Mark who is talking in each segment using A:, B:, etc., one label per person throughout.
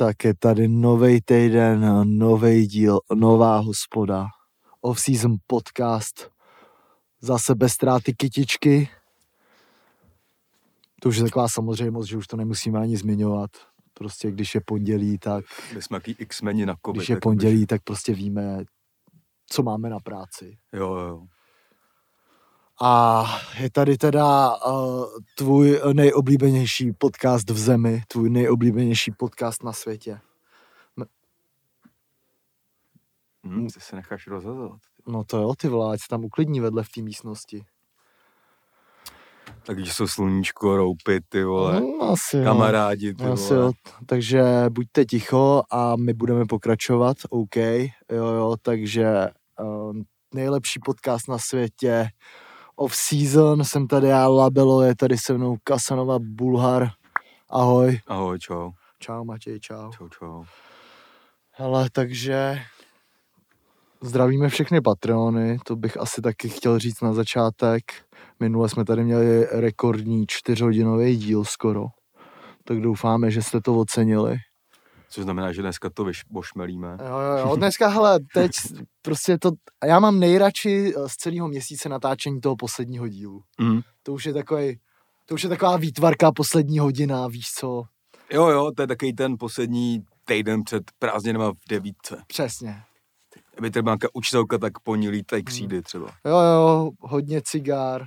A: Tak je tady nový týden, nový díl, nová hospoda. Off-season podcast. Zase bez ztráty kytičky. To už je taková samozřejmost, že už to nemusíme ani zmiňovat. Prostě když je pondělí, tak
B: My jsme jaký x-meni na covid.
A: když je pondělí, tak prostě víme, co máme na práci.
B: jo, jo.
A: A je tady teda uh, tvůj nejoblíbenější podcast v zemi, tvůj nejoblíbenější podcast na světě.
B: Hm, ty se necháš rozhazovat.
A: No to jo, ty se tam uklidní vedle v té místnosti.
B: Tak když jsou sluníčko, roupy, ty vole,
A: No, asi
B: kamarádi, ty
A: Asi
B: vole.
A: jo. Takže buďte ticho a my budeme pokračovat, OK, jo, jo, takže um, nejlepší podcast na světě, off-season, jsem tady já, Labelo, je tady se mnou Kasanova Bulhar, ahoj.
B: Ahoj, čau,
A: Čau Matěj, čau.
B: čau, čau.
A: Hele, takže zdravíme všechny Patreony, to bych asi taky chtěl říct na začátek. Minule jsme tady měli rekordní čtyřhodinový díl skoro, tak doufáme, že jste to ocenili.
B: Což znamená, že dneska to bošmelíme.
A: Jo, jo, jo, dneska, hele, teď prostě to, já mám nejradši z celého měsíce natáčení toho posledního dílu.
B: Mm.
A: To už je takový, to už je taková výtvarka poslední hodina, víš co?
B: Jo, jo, to je takový ten poslední týden před prázdninama v devítce.
A: Přesně.
B: Aby třeba nějaká učitelka tak ponílí tady křídy třeba.
A: Jo, jo, hodně cigár.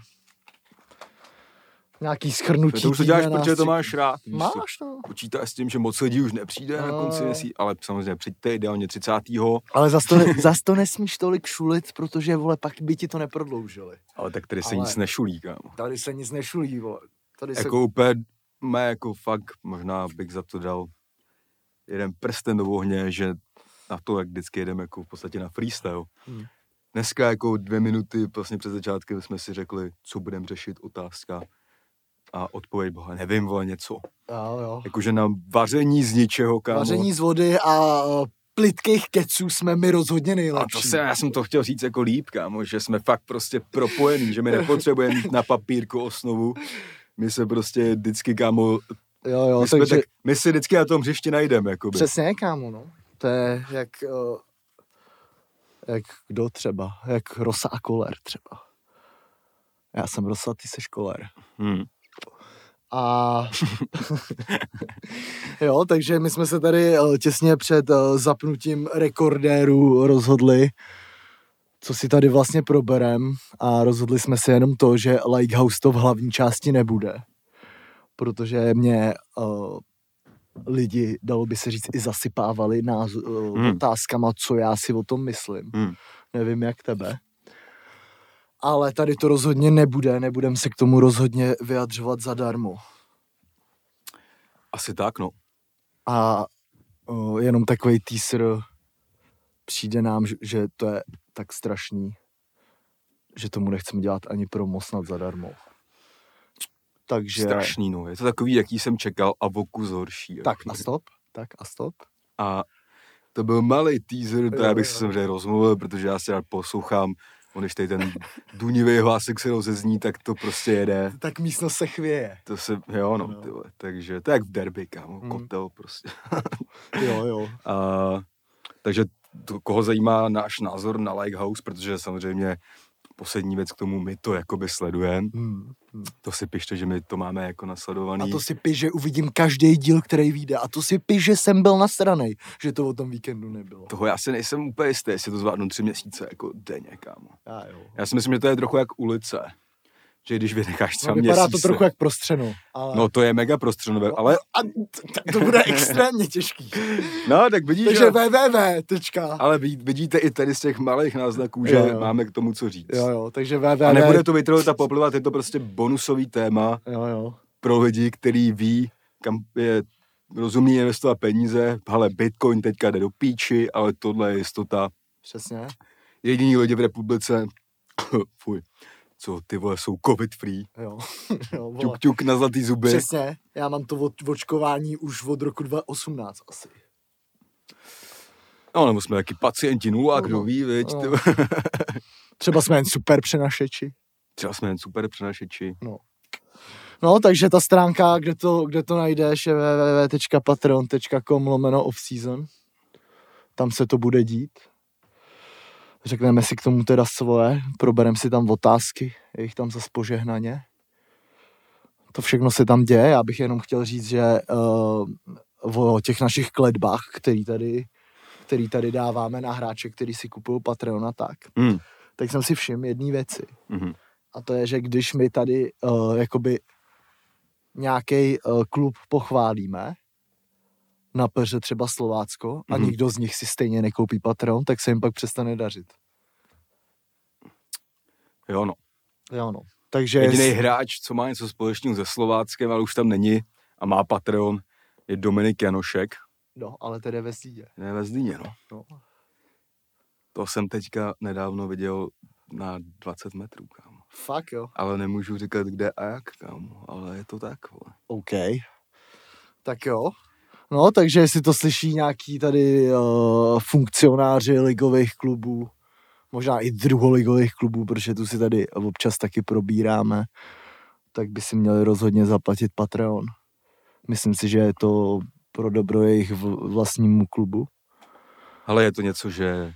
A: Nějaký schrnutí.
B: To už to děláš, protože to máš rád. víš.
A: Máš, no.
B: Počítáš s tím, že moc lidí už nepřijde na konci
A: No.
B: měsíce, ale samozřejmě přijďte ideálně 30.
A: Ale zas to, ne, zas to nesmíš tolik šulit, protože, vole, pak by ti to neprodloužili.
B: Ale tak tady se
A: Ale-
B: nic nešulí, kámo.
A: Tady se nic nešulí, vole. Tady se...
B: Jako úplně, mé jako fakt, možná bych za to dal jeden prsten do ohně, že na to, jak vždycky jedeme jako v podstatě na freestyle.
A: Hmm.
B: Dneska jako dvě minuty vlastně před začátkem jsme si řekli, co budeme řešit, otázka. A odpověď boha, nevím, vole, něco.
A: Jo, jo.
B: Jakože na vaření z ničeho, kámo.
A: Vaření z vody a plitkých keců jsme my rozhodně
B: A
A: nejlepší.
B: to se, já jsem to chtěl říct jako líp, kámo, že jsme fakt prostě propojení, že my nepotřebujeme mít na papírku osnovu. My se prostě vždycky, kámo,
A: Jo, jo,
B: my,
A: takže
B: tak, my si vždycky na tom hřišti najdeme, jakoby.
A: přesně, kámo, no. To je jak, uh, jak kdo třeba, jak Rosa a Koler třeba. Já jsem Rosa, ty seš Koler.
B: Hmm.
A: A jo, takže my jsme se tady eh, těsně před eh, zapnutím rekordéru rozhodli, co si tady vlastně proberem a rozhodli jsme se jenom to, že Lighthouse to v hlavní části nebude, protože mě uh, lidi, dalo by se říct, i zasypávali náz-
B: Hmm.
A: otázkama, co já si o tom myslím.
B: Hmm.
A: Nevím, jak tebe. Ale tady to rozhodně nebude, nebudem se k tomu rozhodně vyjadřovat zadarmo.
B: Asi tak, no.
A: A o, jenom takový teaser přijde nám, že, že to je tak strašný, že tomu nechceme dělat ani promo snad zadarmo. Takže...
B: Strašný, no. Je to takový, jaký jsem čekal a voku zhorší.
A: Tak
B: jako.
A: a stop, tak a stop.
B: A to byl malý teaser, to já bych se samozřejmě rozmluvil, protože já si rád poslouchám. On, když tady ten dunivý hlásek se rozezní, tak to prostě jede.
A: Tak místnost se chvěje.
B: To se, jo, no,
A: No.
B: ty vole, takže to je jak v derby, kámo,
A: Hmm.
B: kotel prostě.
A: Jo, jo.
B: A, takže to, koho zajímá náš názor na Lighthouse, protože samozřejmě poslední věc k tomu, my to jakoby sledujeme.
A: Hmm. hmm.
B: To si pište, že my to máme jako nasledovaný.
A: A to si piš, že uvidím každý díl, který vyjde. A to si piš, že jsem byl nasranej, že to o tom víkendu nebylo.
B: Toho já si nejsem úplně jistý, jestli to zvládnu tři měsíce jako denně, kámo.
A: Já, jo.
B: Já si myslím, že to je trochu jak ulice. Že když vynecháš třeba
A: No, vypadá
B: měsíce,
A: to trochu jak prostřeno. Ale...
B: No to je mega prostřenové, ale
A: A to bude extrémně těžký.
B: no tak vidíš,
A: Takže
B: že,
A: www. Tečka.
B: ale vid- vidíte i tady z těch malých náznaků, že
A: Jo, jo.
B: máme k tomu co říct.
A: Jo, jo, takže www.
B: A nebude to vytrvat a poplivat, je to prostě bonusový téma
A: Jo, jo.
B: pro lidi, který ví, kam je rozumný investovat peníze. Ale Bitcoin teďka jde do píči, ale tohle je jistota.
A: Přesně.
B: Jediní lidi v republice, fuj, co ty vole jsou covid free.
A: Jo. jo vole.
B: Ťuk, ťuk na zlatý zuby.
A: Přesně. Já mám to od, očkování už od roku 2018 asi.
B: No, nebo jsme taky pacienti nula, kdo
A: No,
B: ví, viď?
A: no. Třeba jsme jen super přenašeči.
B: Třeba jsme jen super přenašeči.
A: No, takže ta stránka, kde to, kde to najdeš, je www.patreon.com lomeno off-season. Tam se to bude dít. Řekneme si k tomu teda svoje, probereme si tam otázky, je jich tam zase požehnaně. To všechno se tam děje, já bych jenom chtěl říct, že uh, o těch našich kledbách, který tady, který tady dáváme na hráče, který si kupují Patreon a tak,
B: Mm.
A: tak jsem si všiml jedné věci.
B: Mhm.
A: A to je, že když my tady uh, jakoby nějaký uh, klub pochválíme, na peře třeba Slovácko, a
B: Mhm.
A: nikdo z nich si stejně nekoupí Patreon, tak se jim pak přestane dařit.
B: Jo, no.
A: Jo no. Takže
B: Jediný hráč, co má něco společného se Slováckem, ale už tam není a má Patreon, je Dominik Janošek.
A: No, ale tedy ve Zlíně.
B: Ne ve Zlíně, no.
A: No.
B: To jsem teďka nedávno viděl na 20 metrů, kámo.
A: Fakt jo.
B: Ale nemůžu říkat kde a jak, kámo. Ale je to tak, vole.
A: OK. Tak jo. No, takže jestli to slyší nějaký tady uh, funkcionáři ligových klubů, možná i druholigových klubů, protože tu si tady občas taky probíráme, tak by si měli rozhodně zaplatit Patreon. Myslím si, že je to pro dobro jejich vlastnímu klubu.
B: Ale je to něco, že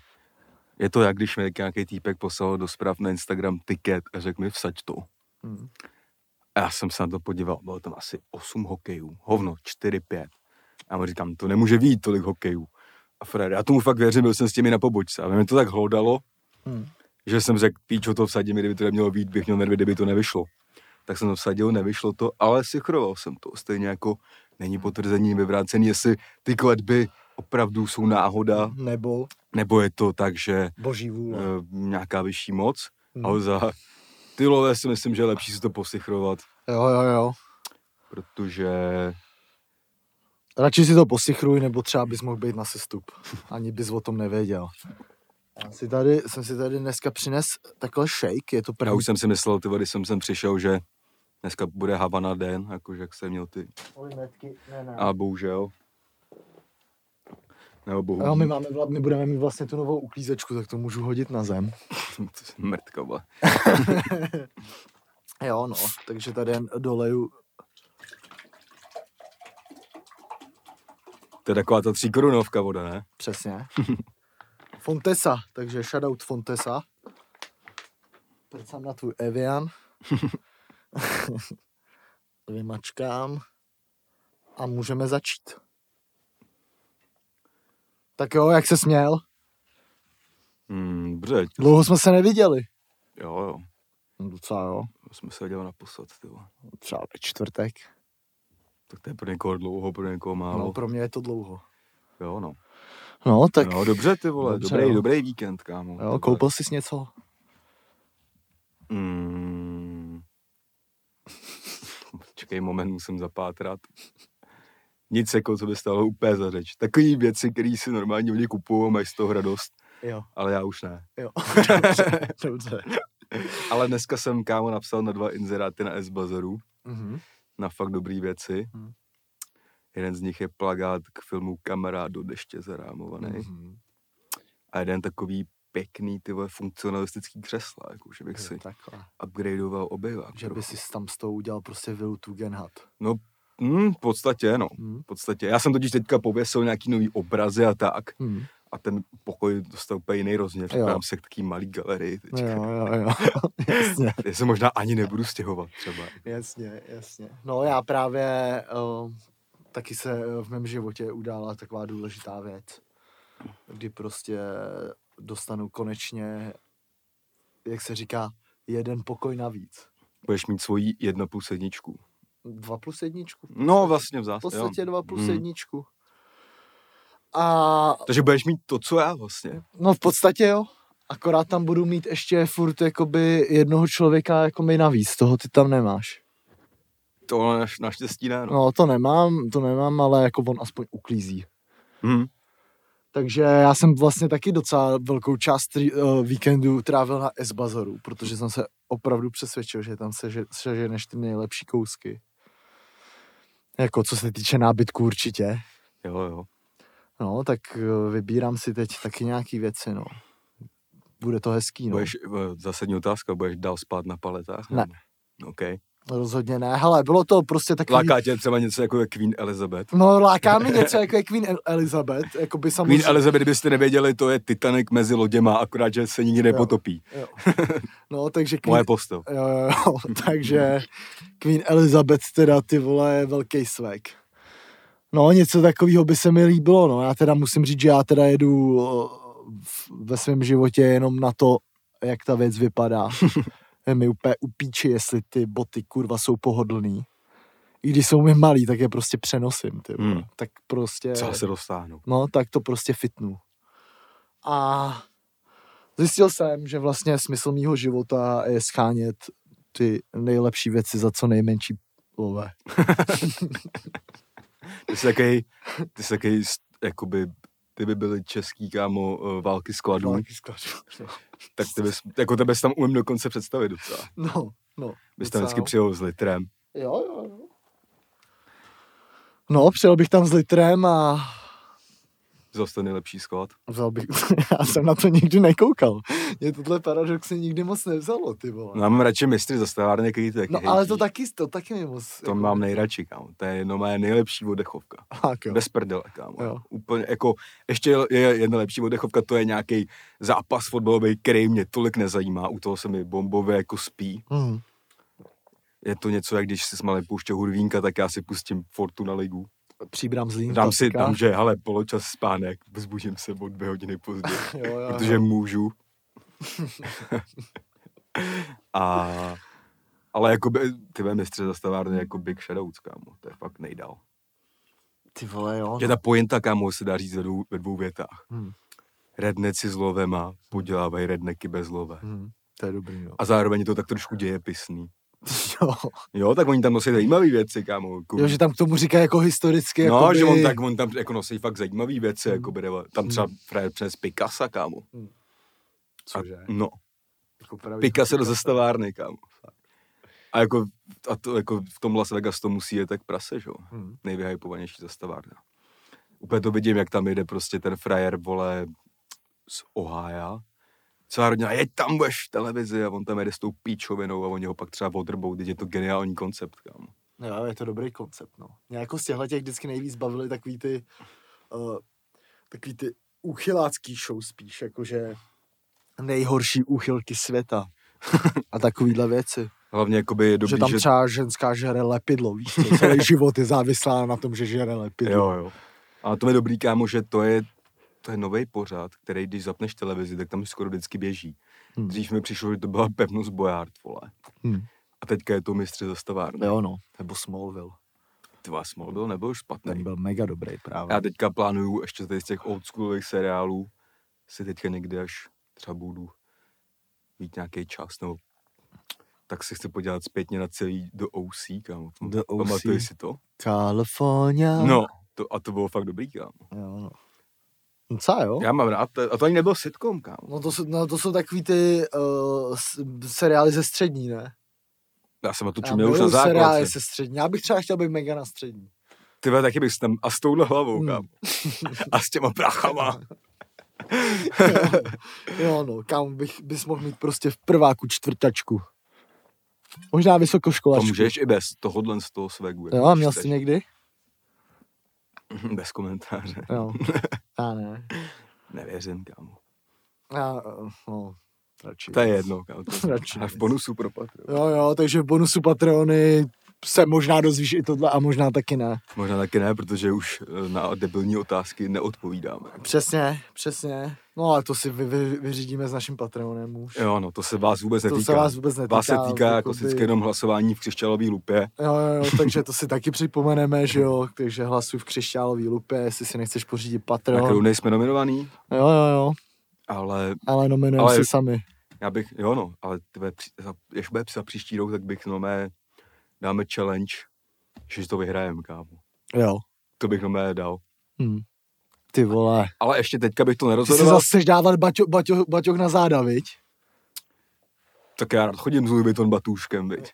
B: je to jak když mi nějaký týpek poslal do zpráv na Instagram tiket a řekl mi vsaď to.
A: Hmm.
B: A já jsem se na to podíval, bylo tam asi 8 hokejů, hovno, 4-5. A já mu říkám, to nemůže být tolik hokejů. A Fred, já tomu fakt věřím, byl jsem s těmi na pobočce. A mě to tak hlodalo,
A: Hmm.
B: že jsem řekl, píčo to vsadím, kdyby to nemělo být, bych měl nervy, kdyby to nevyšlo. Tak jsem to vsadil, nevyšlo to, ale sichroval jsem to. Stejně jako není potvrzení vyvrácený, jestli ty kletby opravdu jsou náhoda,
A: Nebo
B: nebo je to tak, že
A: boží vůle.
B: e, nějaká vyšší moc,
A: Hmm.
B: ale za ty lové si myslím, že je lepší si to posichrovat,
A: Jo, jo, jo.
B: protože
A: Radši si to posichruj, nebo třeba bys mohl být na sestup. Ani bys o tom nevěděl. Já si tady, jsem si tady dneska přines takhle shake, je to
B: já
A: první.
B: už jsem si myslel, ty když jsem sem přišel, že dneska bude Havana den, jakože jak jsem měl ty,
A: Ne, ne.
B: a bohužel. Nebo bohu.
A: Jo, my, máme, my budeme mít vlastně tu novou uklízečku, tak to můžu hodit na zem.
B: Mrtka, vole.
A: Jo, no, takže tady jen doleju.
B: To je taková ta tří korunovka voda, ne?
A: Přesně. Fontesa, takže shoutout Fontesa. Prcám na tvůj Evian. Vymačkám. A můžeme začít. Tak jo, jak se směl?
B: Hmm, dobře,
A: Dlouho jsme se neviděli.
B: jo, jo.
A: No, Docela jo,
B: jsme se dělali naposled, ty
A: třeba ve čtvrtek.
B: Tak to je pro někoho dlouho, pro někoho málo.
A: No, pro mě je to dlouho.
B: Jo, no.
A: No, tak
B: No, dobře, ty vole,
A: Dobře,
B: dobrý,
A: jo.
B: dobrý víkend, kámo.
A: jo, koupil jsi něco?
B: Mm. Čekej moment, musím zapátrat. Nic jako, co by stalo úplně za řeč. Takový věci, které si normálně lidi kupují, mají z toho radost,
A: Jo,
B: ale já už ne.
A: jo. dobře, dobře.
B: Ale dneska jsem kámo napsal na dva inzeráty na S-Bazaru,
A: Mhm.
B: Na fakt dobrý věci.
A: Hmm.
B: Jeden z nich je plagát k filmu Kamarád do deště zarámovaný.
A: Mhm.
B: A jeden takový pěkný, ty vole, funkcionalistický křesla, jako že bych
A: Jo,
B: si
A: takhle.
B: upgradeoval obyvák.
A: Že by si tam s tou udělal prostě vilu Tugendhat.
B: No, hm, v podstatě, no.
A: Hmm.
B: V podstatě. Já jsem totiž teďka pověsil nějaký nový obrazy a tak.
A: Hmm.
B: A ten pokoj dostal úplně jiný rozměr. Připadám se k taký malý galerii teďka.
A: Jo, jo, jo. jasně,
B: Já se možná ani nebudu stěhovat třeba.
A: jasně, jasně. No já právě uh, taky se eh, v mém životě udála taková důležitá věc, kdy prostě dostanu konečně, jak se říká, jeden pokoj navíc.
B: Budeš mít svoji jedna plus jedničku.
A: Dva plus jedničku.
B: No vlastně v
A: V
B: zásadě,
A: podstatě dva plus
B: Hmm.
A: jedničku. A
B: Takže budeš mít to, co já vlastně.
A: no v podstatě jo. Akorát tam budu mít ještě furt jakoby jednoho člověka jako mi navíc. Toho ty tam nemáš.
B: To naš, naštěstí ne, no.
A: No to nemám, to nemám, ale jako on aspoň uklízí.
B: Hm.
A: Takže já jsem vlastně taky docela velkou část uh, víkendu trávil na S-Bazaru, protože jsem se opravdu přesvědčil, že tam se seženeš ty nejlepší kousky. Jako co se týče nábytku určitě.
B: Jo, jo.
A: No, tak uh, vybírám si teď taky nějaký věci, no. Bude to hezký, no.
B: Budeš, eh, zásadní otázka, budeš dál spát na paletách?
A: Ne.
B: nebo OK.
A: Rozhodně ne. Hele, bylo to prostě takový...
B: Láká tě třeba něco jako je Queen Elizabeth?
A: No, láká mi něco jako je Queen El- Elizabeth, jako by samozřejmě...
B: Queen Elizabeth, kdybyste nevěděli, to je Titanic mezi loděma, akorát, že se nikdy nepotopí.
A: Jo. No, takže Queen...
B: Moje postel.
A: Jo, jo, jo, takže Queen Elizabeth teda ty vole je velký svek. No, něco takového by se mi líbilo, no. Já teda musím říct, že já teda jedu ve svém životě jenom na to, jak ta věc vypadá. je mi úplně upíči, jestli ty boty kurva jsou pohodlný. I když jsou mi malý, tak je prostě přenosím, ty.
B: Hmm.
A: Tak prostě...
B: Co se dostáhnu?
A: No, tak to prostě fitnu. A zjistil jsem, že vlastně smysl mýho života je schánět ty nejlepší věci za co nejmenší lové.
B: Ty jsi takový, ty jsi takový, jakoby, ty by byly český, kámo, eh, války skladů,
A: Války skladů. No,
B: tak ty bys, jako tebe tam umím dokonce představit docela.
A: no. no
B: Bys tam vždycky přijel s litrem.
A: Jo, jo, jo. No, přijel bych tam s litrem a
B: Zase ten nejlepší sklad.
A: vzal bych, já jsem na to nikdy nekoukal. Mě tohle paradoxně nikdy moc nevzalo, ty vole.
B: No, já mám radši mistry za stavárny, který taky
A: No, ale to taky, to taky mi moc...
B: To mám nejradši, kámo. To je jenom moje nejlepší oddechovka.
A: Tak jo.
B: Bez prdele, kámo.
A: Jo.
B: Úplně jako, ještě je jedna lepší oddechovka, to je nějaký zápas fotbalový, který mě tolik nezajímá. U toho se mi bombově jako spí.
A: Hmm.
B: Je to něco, jak když si s malým pouštěl hudvínka, tak já si pustím Fortuna ligu.
A: Příbram zlín.
B: Dám si tam, že hele, poločas spánek, vzbužím se o dvě hodiny později,
A: Jo, jo,
B: protože
A: jo.
B: můžu. A, ale jako by, ty mé mistře za stavárny jako Big Shadows, kámo, to je fakt nejdál.
A: Ty vole, jo.
B: Že ta pointa, kámo, se dá říct ve dvou, ve dvou větách.
A: Hmm.
B: Redneci s lovema podělávají redneky bez love.
A: Hmm. To je dobrý, jo.
B: A zároveň je to tak trošku dějepisný.
A: Jo,
B: Jo, tak oni tam nosí zajímavé věci, kámo. Jako,
A: jo že tam k tomu říká jako historicky.
B: No,
A: jakoby...
B: že on, tak, on tam jako nosí fakt zajímavé věci,
A: Hmm.
B: jako by, tam třeba frajer přes Picasso, kámo. A,
A: Cože?
B: no,
A: Jako pravý
B: Picasso do
A: Picasso.
B: zastavárny, kámo. A jako, a to jako v tom Las Vegas to musí jet tak prase, že jo.
A: Hmm.
B: Nejvyhypovanější zastavárna. Úplně to vidím, jak tam jde prostě ten frajer, vole, z Ohája. Celá rodina, jeď tam, budeš v televizi a on tam jede s tou píčovinou a oni ho pak třeba odrbou, teď je to geniální koncept, kámo.
A: Jo, je to dobrý koncept, no. Mě jako z těchhle těch vždycky nejvíc bavily takový ty, uh, takový ty úchylácký show spíš, jakože nejhorší úchylky světa. A takovýhle věci.
B: Hlavně jakoby je dobrý,
A: že tam
B: že...
A: třeba ženská žere lepidlo, víš? Celý život je závislá na tom, že žere lepidlo.
B: Jo, jo. A to je dobrý, kámo, že to je, to je nový pořád, který když zapneš televizi, tak tam skoro vždycky běží.
A: Hmm.
B: Dřív mi přišlo, že to byla pevnost Bojard, vole.
A: Hmm.
B: A teďka je to mistře zastavárny.
A: Jo, no. Nebo Smallville.
B: Vás byl, nebyl už
A: Ten
B: špatný.
A: byl mega dobrý právě.
B: Já teďka plánuju ještě tady z těch oldschoolových seriálů si teďka někdy až třeba budu mít nějaký čas, nebo tak si chci podívat zpětně na celý do OC, kámo.
A: The OC.
B: Pamatuješ si to?
A: California.
B: No, to, a to bylo fakt dobrý, kámo.
A: Jo, no. No co jo?
B: Já mám rád, to- a to ani nebyl sitcom, kámo.
A: No to jsou, no to jsou takový ty uh, seriály ze střední, ne?
B: Já jsem to čuměl už na
A: miluju seriály
B: základce.
A: ze střední. Já bych třeba chtěl být mega na střední.
B: Ty vole, taky bych tam, a s touhle hlavou,
A: Hmm.
B: kámo. A s těma prachama.
A: jo, no, kam bych, bys mohl mít prostě v prváku čtvrtačku. Možná
B: To
A: vysokoškolačku.
B: můžeš i bez tohohle z toho swagu.
A: Jo, a měl jsi někdy?
B: Bez komentáře.
A: Jo. Já ne.
B: Nevěřím, kámo.
A: Já, no, radši.
B: To je jedno, kámo. To
A: Radši
B: a v bonusu pro Patreon.
A: Jo, jo, takže v bonusu Patreony se možná dozvíš i tohle a možná taky ne.
B: Možná taky ne, protože už eh, na debilní otázky neodpovídáme.
A: Přesně, přesně. No ale to si vy, vy, vyřídíme s naším Patreonem už.
B: Jo, no, to se vás vůbec
A: to
B: netýká.
A: se vás vůbec netýká.
B: Vás se týká jako
A: jakoby-
B: klasicky jenom hlasování v křišťálové lupě.
A: Jo, jo, jo, takže to si taky připomeneme, že jo, takže hlasuj v křišťálový lupě, jestli si nechceš pořídit
B: Na kterou
A: Patreon.
B: nejsme nominovaný,
A: Jo, jo, jo,
B: ale
A: ale nominujeme
B: Ale-
A: si sami.
B: já bych, jo no, ale za, až bude za příští rok, tak bych no mé, dáme challenge, že to vyhrajeme, kámo.
A: Jo.
B: To bych no mé dal.
A: Hm. Ty vole.
B: Ale ještě teďka bych to
A: Ty si
B: nerozhodoval,
A: zase chceš dávat baťo, baťo, baťoch na záda, viď?
B: tak já rád chodím s Louis Vuitton batůškem, viď.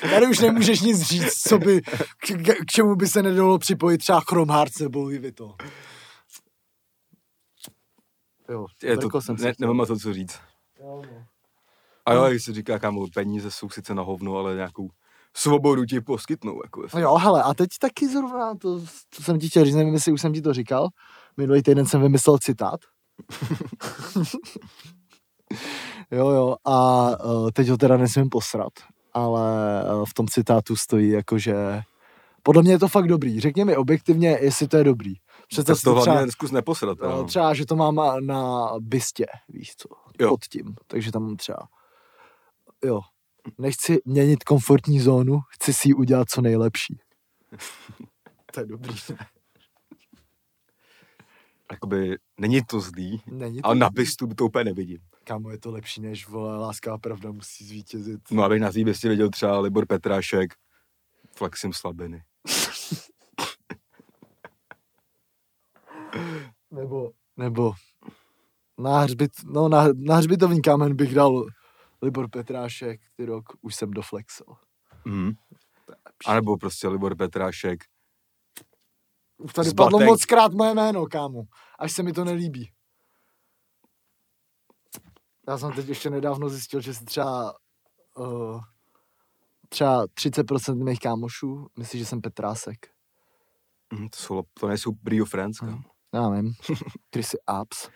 A: Tady už nemůžeš nic říct, co by, k, k, k čemu by se nedalo připojit třeba Chrome Hearts nebo Louis Vuitton. Jo,
B: Je to,
A: jsem si
B: ne, nemám to co říct.
A: Jo, no.
B: A jo, jak se říká, kámo, peníze jsou sice na hovno, ale nějakou svobodu ti poskytnou. Jako.
A: No jo, hele, a teď taky zrovna, to, to jsem ti chtěl říct, nevím, jestli už jsem ti to říkal, minulý týden jsem vymyslel citát. jo, jo, a uh, teď ho teda nesmím posrat, ale uh, v tom citátu stojí jako, že podle mě je to fakt dobrý. Řekni mi objektivně, jestli to je dobrý.
B: Představ to hlavně třeba, zkus neposrat.
A: Uh, třeba, že to mám na bystě, víš co, jo. pod tím, takže tam třeba, jo, nechci měnit komfortní zónu, chci si ji udělat co nejlepší. to je dobrý.
B: Jakoby, není to zlý, není to ale na bystu to úplně nevidím.
A: Kámo, je to lepší, než vole, láska a pravda musí zvítězit.
B: No, abych na té bystě viděl třeba Libor Petrášek, flexím slabiny.
A: nebo, nebo na, hřbit, no, na, na hřbitovní kámen bych dal Libor Petrášek, ty rok už jsem doflexil.
B: Mm. A nebo prostě Libor Petrášek.
A: Už tady Zbatek. padlo moc krát moje jméno, kámo. Až se mi to nelíbí. Já jsem teď ještě nedávno zjistil, že si třeba uh, třeba 30% mých kámošů myslí, že jsem Petrásek.
B: Mm, to, jsou, to nejsou Brio Friends, kámo.
A: Já nevím. Ty jsi Apps.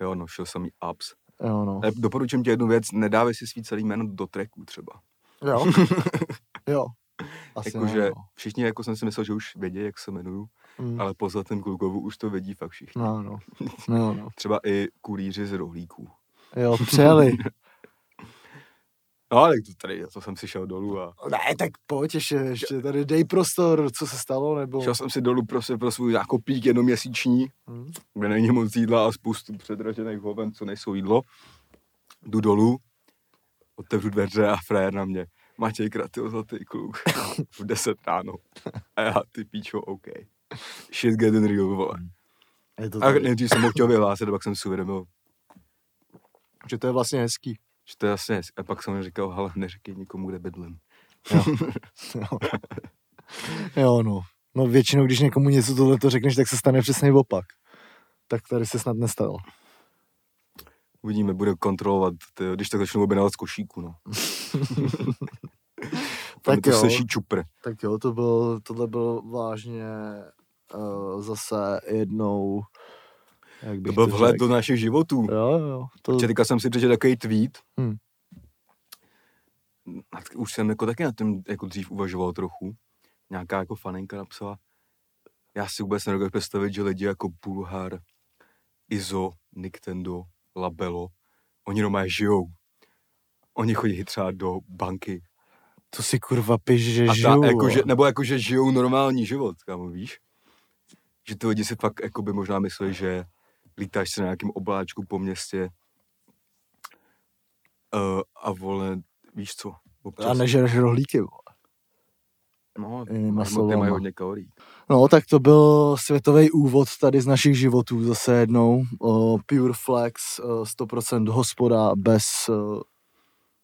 B: Jo, no, šel jsem jí Apps.
A: Jo, no.
B: Doporučím ti jednu věc, nedávej si svý celý jméno do tracku třeba.
A: Jo. jo.
B: Jakože no. všichni, jako jsem si myslel, že už vědí, jak se jmenuju, mm. ale po ten klukovu už to vědí fakt všichni.
A: No, no. no, no.
B: třeba i kulíři z rohlíků.
A: Jo, přeli.
B: No, ale to tady, to jsem si šel dolů a...
A: Ne, tak pojď ještě, ještě tady dej prostor, co se stalo, nebo...
B: Šel jsem si dolů prostě pro svůj nákopík jednoměsíční, hmm. kde není moc jídla a spoustu předražených hoven, co nejsou jídlo. Jdu dolů, otevřu dveře a frér na mě. Matěj Kratil, zlatý kluk. v 10 ráno. A já, ty píčo, OK. Shit getting real, vole. Je to a nejdřív jsem ho chtěl vyhlásit, pak jsem si uvědomil.
A: Že to je vlastně hezký.
B: Že to je jasně, a pak jsem mi říkal, hele, neříkej nikomu, kde bydlím.
A: Jo. jo. no. No většinou, když někomu něco tohle to řekneš, tak se stane přesně opak. Tak tady se snad nestalo.
B: Uvidíme, bude kontrolovat, ty, když tak začnu objednávat z košíku, no. tak to jo. Slyší čupr.
A: Tak jo, to bylo, tohle bylo vážně uh, zase jednou
B: jak to byl vhled do našich životů.
A: Jo, jo.
B: To... teďka jsem si přečetl takový tweet. Hmm. Už jsem jako taky na tím jako dřív uvažoval trochu. Nějaká jako faninka napsala, já si vůbec nedokážu představit, že lidi jako Bulhar, Izo, Nintendo, Labelo, oni doma žijou. Oni chodí třeba do banky.
A: To si kurva piš, že a ta, žijou.
B: Jako, že, nebo jako, že žijou normální život, kámo, víš? Že ty lidi si fakt jako by možná mysleli, že lítáš se na nějakém obláčku po městě uh, a vole, víš co?
A: Občas... A nežereš rohlíky, vole.
B: No, maso, ty mají hodně kalorií.
A: No, tak to byl světový úvod tady z našich životů zase jednou. Uh, Pure Flex, uh, 100% hospoda, bez, uh,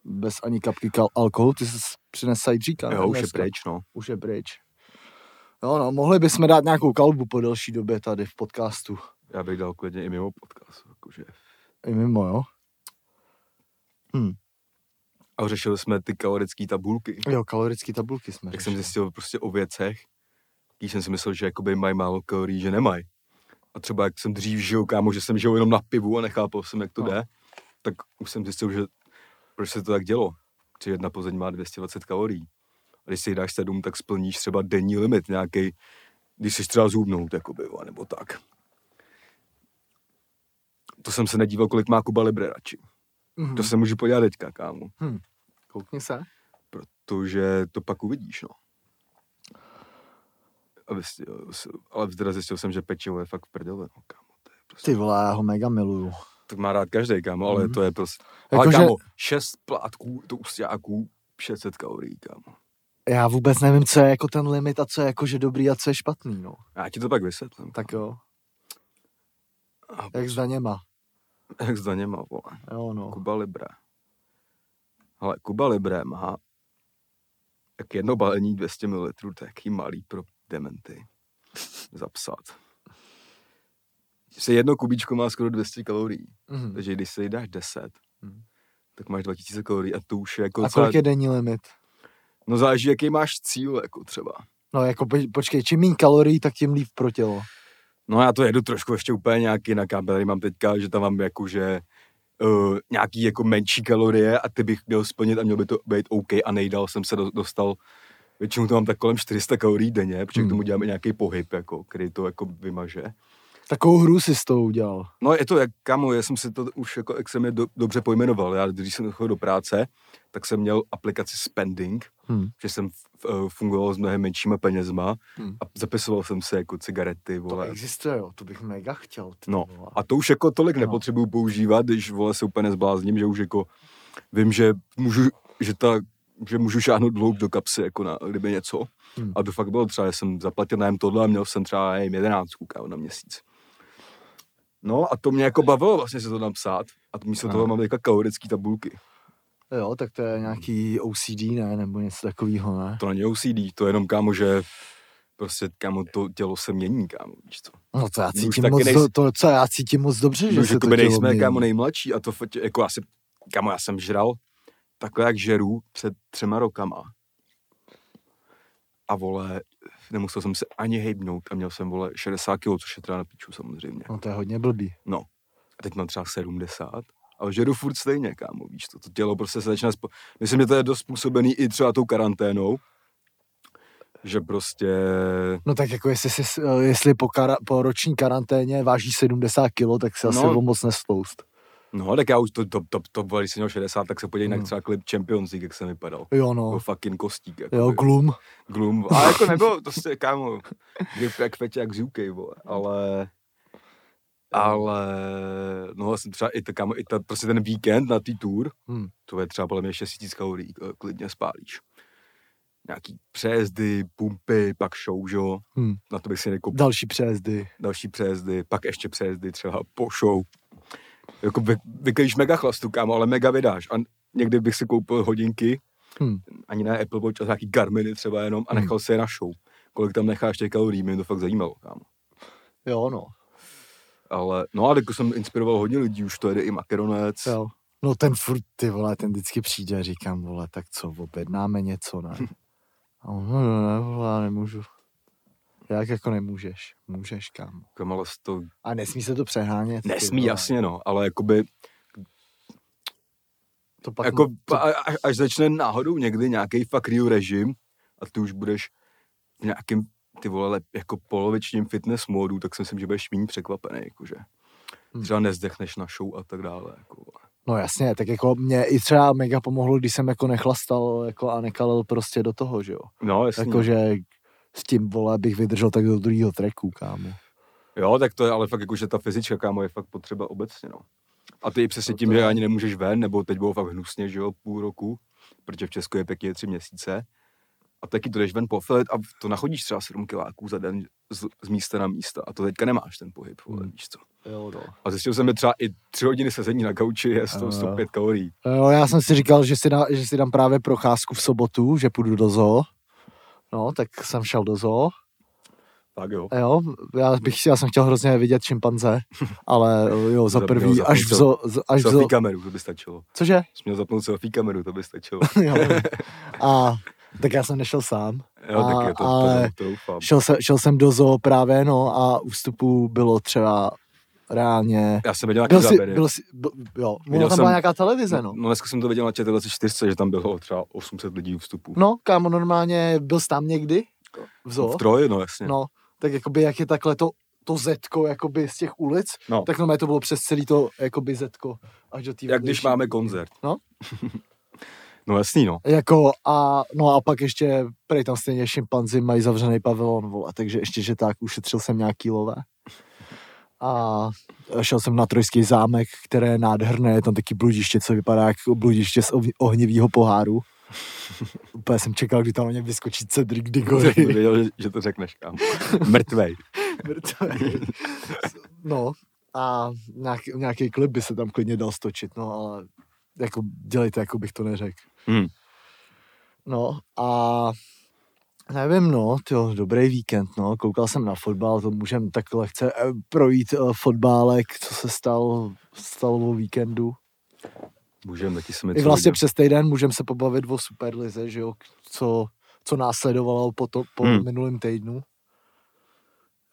A: bez ani kapky kal- alkoholu. Ty jsi přines sajdříka.
B: Jo, už je pryč, no.
A: Už je pryč. No, no, mohli bychom dát nějakou kalbu po delší době tady v podcastu.
B: Já bych dal klidně i mimo podcast. Jakože.
A: I mimo, jo?
B: Hm. A řešili jsme ty kalorické tabulky.
A: Jo, kalorické tabulky jsme
B: Jak řešili. jsem zjistil prostě o věcech, když jsem si myslel, že jakoby mají málo kalorií, že nemají. A třeba jak jsem dřív žil, kámo, že jsem žil jenom na pivu a nechápal jsem, jak to no. jde, tak už jsem zjistil, že proč se to tak dělo. Že jedna pozeň má 220 kalorií. A když si dáš sedm, tak splníš třeba denní limit nějaký, když jsi třeba zhubnout, jakoby, nebo tak to jsem se nedíval, kolik má Kuba Libre radši. Mm-hmm. To se můžu podívat teďka, kámo.
A: Hmm. Koukni se.
B: Protože to pak uvidíš, no. A vy, ale teda zjistil jsem, že pečivo je fakt v prdele, no, kámo. To je
A: prostě... Ty vole, já ho mega miluju.
B: Tak má rád každý, kámo, ale mm-hmm. to je prostě... Jako ale že... kámo, šest plátků, to ustáků, 600 kalorií, kámo.
A: Já vůbec nevím, co je jako ten limit a co je jakože dobrý a co je špatný, no.
B: Já ti to pak vysvětlím.
A: Tak jo. A Jak s daněma.
B: Jak s daněma, vole.
A: Jo, no.
B: Kuba Libre. Ale Kuba Libre má jak jedno balení 200 ml, to je jaký malý pro dementy. Zapsat. Se jedno kubíčko má skoro 200 kalorií. Mm-hmm. Takže když si dáš 10, mm. tak máš 2000 kalorií a to už je jako
A: A kolik je denní limit?
B: no záleží, jaký máš cíl, jako třeba.
A: No jako po- počkej, čím méně kalorií, tak tím líp pro tělo.
B: No já to jedu trošku ještě úplně nějak jinak, já tady mám teďka, že tam mám jako, že uh, nějaký jako menší kalorie a ty bych měl splnit a měl by to být OK a nejdál jsem se do, dostal, většinou to mám tak kolem 400 kalorií denně, protože
A: Hmm.
B: k tomu děláme nějaký pohyb, jako, který to jako vymaže.
A: Takovou hru si s tou udělal.
B: No je to jak, kamo, já jsem si to už jako extrémně do, dobře pojmenoval. Já, když jsem chodil do práce, tak jsem měl aplikaci Spending,
A: Hmm.
B: že jsem f, f, fungoval s mnohem menšíma penězma
A: Hmm.
B: a zapisoval jsem si jako cigarety,
A: To
B: vole.
A: existuje, jo, to bych mega chtěl. ty
B: No
A: vole.
B: a to už jako tolik
A: No.
B: nepotřebuju používat, když vole se úplně nezblázním, že už jako vím, že můžu, že ta že můžu šáhnout dlouho do kapsy, jako na, kdyby něco.
A: Hmm.
B: A to fakt bylo třeba, že jsem zaplatil nájem tohle a měl jsem třeba nevím, 11 kámo, na měsíc. No a to mě jako bavilo vlastně se to napsat. A to místo
A: Aha.
B: toho mám teďka kalorické tabulky.
A: Jo, tak to je nějaký OCD, ne? Nebo něco takového, ne?
B: To není OCD, to je jenom kámo, že prostě kámo to tělo se mění, kámo, víš co.
A: No to já cítím moc,
B: nejs-
A: to, co já cítím moc dobře, že
B: Že
A: se to tělo
B: nejsme
A: mění.
B: kámo nejmladší a to jako asi, kámo já jsem žral takhle jak žeru před třema rokama. A vole, nemusel jsem se ani hejbnout a měl jsem vole 60 kg, což je teda na piču samozřejmě.
A: No to je hodně blbý.
B: A teď mám třeba 70, ale žeru furt stejně, kámo, víš to, to tělo prostě se začíná, spo... myslím, že to je dost způsobený i třeba tou karanténou, že prostě,
A: No tak jako jestli, si, jestli po, kara, po roční karanténě váží 70 kg, tak se asi
B: No.
A: o moc nestloust.
B: No, tak já už to, to, to, to, když jsem měl 60, tak se podívej
A: Hmm.
B: na třeba klip Champions League, jak jsem vypadal.
A: Jo
B: No.
A: no,
B: fucking kostík, jako
A: jo, glum.
B: glum. A jako nebylo, to se, kámo, jak fetě, jak z UK, vole, ale, ale, no vlastně třeba i, to, kámo, i ta, prostě ten víkend na tý tour,
A: Hmm.
B: to je třeba podle mě 6 000 kalorií, eh, klidně spálíš. Nějaký přejezdy, pumpy, pak show, že jo,
A: Hmm.
B: na to bych si nekopil
A: Další přejezdy.
B: další přejezdy, pak ještě přejezdy třeba po show. Jako vy, vyklíš mega chlastu, kámo, ale mega vydáš. A někdy bych si koupil hodinky,
A: Hmm.
B: ani ne Apple Watch, ale nějaký Garminy třeba jenom a
A: Hmm.
B: nechal si je na show. Kolik tam necháš těch kalorií, mě to fakt zajímalo, kámo.
A: Jo no,
B: Ale, no a jako jsem inspiroval hodně lidí, už to jede i Makaronec.
A: jo. No ten furt, ty vole, ten vždycky přijde a říkám, vole, tak co, objednáme něco, ne? A on, no, no, ne, vole, já nemůžu. Jak jako nemůžeš? Můžeš, kámo.
B: Kam, ale to
A: A nesmí se to přehánět.
B: nesmí, jasně, no, ale jakoby,
A: To pak,
B: jako,
A: to,
B: až začne náhodou někdy nějaký fakt real režim a ty už budeš v nějakém ty vole, jako polovičním fitness módu, tak si myslím, že budeš méně překvapený, jakože.
A: Hmm.
B: Třeba nezdechneš na show a tak dále. Jako.
A: No jasně, tak jako mě i třeba mega pomohlo, když jsem jako nechlastal jako a nekalil prostě do toho, že jo.
B: No, jasně.
A: Jakože s tím, vole, bych vydržel tak do druhého tracku, kámo.
B: Jo, tak to je ale fakt jako, že ta fyzička, kámo, je fakt potřeba obecně, no. A ty i přesně
A: To
B: tím,
A: to
B: že ani nemůžeš ven, nebo teď bylo fakt hnusně, že jo, půl roku, protože v Česku je pěkně tři měsíce. A taky to jdeš ven pofilit a to nachodíš třeba 7 kiláků za den z, z místa na místa. A to teďka nemáš ten pohyb, vole,
A: Hmm.
B: víš co.
A: Jo, no.
B: A zjistil jsem, že třeba i tři hodiny sezení na kauči je 100,
A: Jo.
B: 105 kalorií.
A: Jo, já jsem si říkal, že si, dá, že si dám právě procházku v sobotu, že půjdu do zoo. No, tak jsem šel do zoo.
B: Tak jo.
A: Jo, já, bych, já jsem chtěl hrozně vidět šimpanze, ale jo, za prvý,
B: měl
A: až v zoo, až v zoo,
B: Selfie kameru, to by stačilo.
A: cože?
B: Jsi měl zapnout selfie kameru, to by stačilo.
A: jo. A tak já jsem nešel sám.
B: Jo,
A: A-
B: tak je to,
A: ale-
B: to, to doufám.
A: Šel, se, šel jsem do zoo právě, no, a u vstupu bylo třeba reálně...
B: Já jsem viděl nějaký
A: Byl si,
B: záběry.
A: byl si, byl, jo,
B: Viděl
A: tam
B: jsem-
A: byla nějaká televize, no.
B: No dneska jsem to viděl na ČT 4, že tam bylo třeba 800 lidí u vstupu.
A: No, kámo, normálně byl jsi tam někdy v zoo?
B: v Troji, no jasně.
A: No, tak jakoby jak je takhle to, to zetko jakoby z těch ulic,
B: No.
A: tak no to bylo přes celý to jakoby zetko až do té
B: Jak když máme koncert.
A: No.
B: no jasný, no.
A: Jako a, no a pak ještě, prej tam stejně šimpanzi mají zavřený pavilon, vole, takže ještě, že tak, ušetřil jsem nějaký lové. A šel jsem na Trojský zámek, které je nádherné, je tam taky bludiště, co vypadá jako bludiště z ohni- ohnivého poháru. Úplně jsem čekal, kdy tam na něm vyskočí Cedric Diggory.
B: Jsem věděl, že, že to řekneš, kam. Mrtvej.
A: Mrtvej. no a nějaký, nějaký klip by se tam klidně dal stočit, no ale jako dělejte, jako bych to neřekl.
B: Hmm.
A: No a nevím, no, tyjo, dobrý víkend, no, koukal jsem na fotbal, to můžem tak lehce eh, projít uh, fotbálek, co se stal, stalo o víkendu.
B: Můžeme taky se mi
A: I vlastně přes týden můžeme se pobavit o Superlize, že jo, co, co následovalo po, to, po
B: Hmm.
A: minulém týdnu.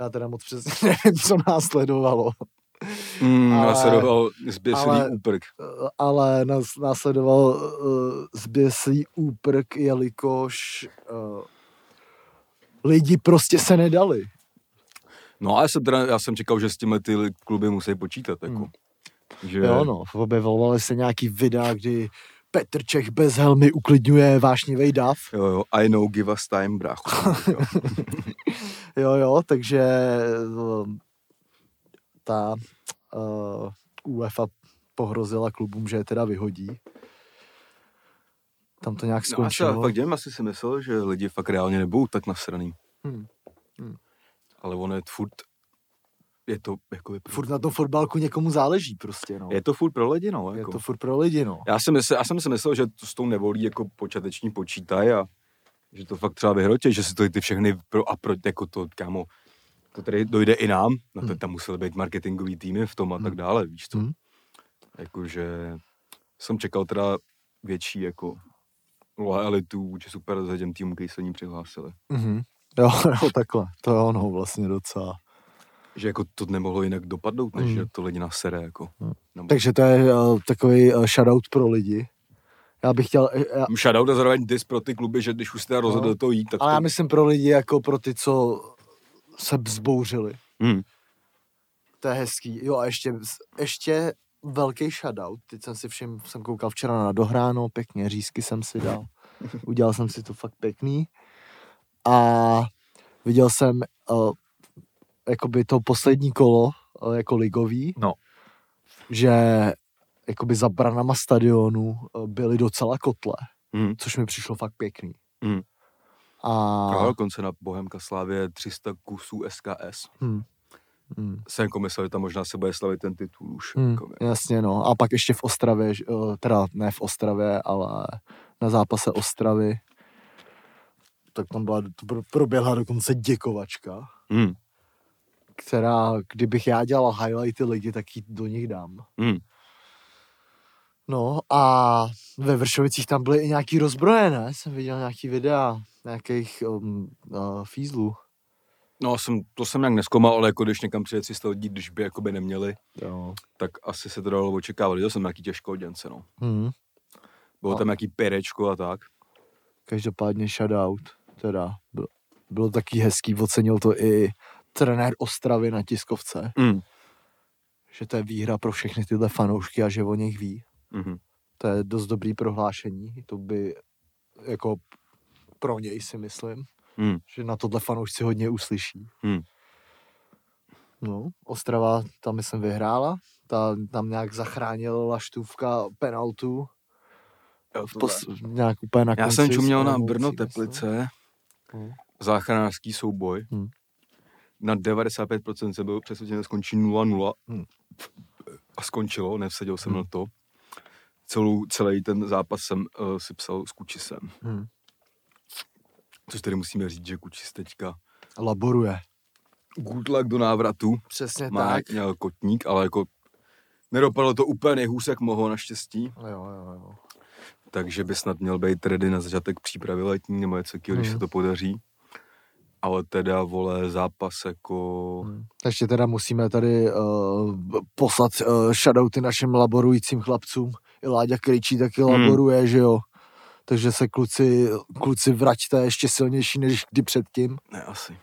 A: Já teda moc přesně nevím, co následovalo,
B: Mm,
A: ale-
B: následoval zběsilý
A: ale-
B: úprk.
A: Ale nás, následoval uh, zběslý úprk, jelikož uh, lidi prostě se nedali.
B: No a já jsem, teda, já jsem čekal, že s těmi ty kluby musí počítat. Jako.
A: Hmm.
B: Že,
A: Jo, no, objevovaly se nějaký videa, kdy Petr Čech bez helmy uklidňuje vášnivý dav.
B: jo, jo, I know, give us time, brácho. Jo.
A: Jo, takže eh, ta uh, UEFA pohrozila klubům, že je teda vyhodí. Tam to nějak
B: No, já
A: skončilo.
B: fakt dělím, asi si myslel, že lidi fakt reálně nebudou tak nasraný.
A: Hmm. Hmm.
B: Ale on je furt, je to jako je,
A: Furt na tom fotbalku někomu záleží prostě, no.
B: je to furt pro lidi, no.
A: je
B: Jako.
A: to furt pro lidi, no.
B: Já, jsem myslel, já jsem si myslel, že to s tou nevolí jako počáteční počítají a že to fakt třeba vyhrotě, že si to ty všechny pro a pro, jako to, kámo, to tady dojde i nám, na to
A: Hmm.
B: tam musely být marketingový týmy v tom a tak
A: Hmm.
B: dále, víš co.
A: Hmm.
B: Jakože jsem čekal teda větší jako loajalitu vůči super za těm týmům, kteří se ní přihlásili.
A: Mhm. Jo, jo, takhle. To je ono vlastně docela.
B: Že jako to nemohlo jinak dopadnout, než
A: Hmm.
B: že to lidi nasere, jako.
A: Hmm.
B: No.
A: Takže to je uh, takový uh, shoutout pro lidi. Já bych chtěl, eh, já,
B: Shoutout a zároveň dis pro ty kluby, že když už jste rozhodli
A: No.
B: toho jít, tak
A: ale
B: to...
A: já myslím pro lidi jako pro ty, co se vzbouřili.
B: Hmm.
A: To je hezký. Jo a ještě, ještě velký shoutout. Teď jsem si všim, jsem koukal včera na dohráno, pěkně řízky jsem si dal. Udělal jsem si to fakt pěkný. A viděl jsem uh, jakoby to poslední kolo uh, jako ligový.
B: No.
A: Že jakoby za branama stadionu uh, byly docela kotle,
B: Hmm.
A: což mi přišlo fakt pěkný.
B: Hmm.
A: A...
B: A dokonce na Bohemka Slávě 300 kusů SKS.
A: Hmm. Hmm.
B: Jsem jako myslel, že tam možná se bude slavit ten titul už.
A: Hmm,
B: Jako,
A: jasně, no. A pak ještě v Ostravě, eh, teda ne v Ostravě, ale na zápase Ostravy, tak tam byla, proběhla dokonce děkovačka,
B: hmm.
A: která, kdybych já dělal highlighty ligy, tak ji do nich dám.
B: Hmm.
A: No a ve Vršovicích tam byly i nějaký rozbroje, ne? Jsem viděl nějaký videa nějakých um, uh, fízlů.
B: No, jsem, to jsem nějak neskoumal, ale jako když někam přijde 300 lidí, když by jakoby neměli,
A: Jo.
B: tak asi se to dalo očekávat. Viděl jsem nějaký těžkoděnce, no.
A: Hmm.
B: Bylo
A: No.
B: tam nějaký perečko a tak.
A: Každopádně shoutout, teda bylo, bylo taky hezký, ocenil to i trenér Ostravy na tiskovce,
B: Hmm.
A: že to je výhra pro všechny tyhle fanoušky a že o nich ví.
B: Mhm.
A: To je dost dobrý prohlášení, to by jako pro něj si myslím,
B: Hmm.
A: že na tohle fanoušci hodně uslyší.
B: Hmm.
A: No, Ostrava tam myslím vyhrála, ta, tam nějak zachránila Štůvka penaltu,
B: Jo,
A: v pos, nějak úplně na
B: Já
A: konci
B: jsem čuměl na Brno. Teplice,
A: Hmm.
B: záchranářský souboj.
A: Hmm.
B: Na 95% jsem byl přesvědčen, že skončí 0-0.
A: Hmm.
B: A skončilo, nevsadil jsem
A: Hmm.
B: na to. Celou, celý ten zápas jsem uh, si psal s Kučisem.
A: Hmm.
B: Což tady musíme říct, že Kučis teďka
A: Laboruje.
B: good luck do návratu.
A: Přesně
B: Má
A: tak.
B: měl kotník, ale jako nedopadlo to úplně nejhůř, jak mohlo naštěstí.
A: Jo, jo, jo.
B: Takže by snad měl být ready na začátek přípravy letní, nebo něco takového, když
A: Hmm.
B: se to podaří. Ale teda, vole, zápas jako...
A: Hmm. Ještě teda musíme tady uh, poslat uh, shoutouty našim laborujícím chlapcům. I Láďa Krejčí taky
B: Hmm.
A: laboruje, že jo. Takže se kluci, kluci vraťte ještě silnější než kdy předtím.
B: Ne, asi.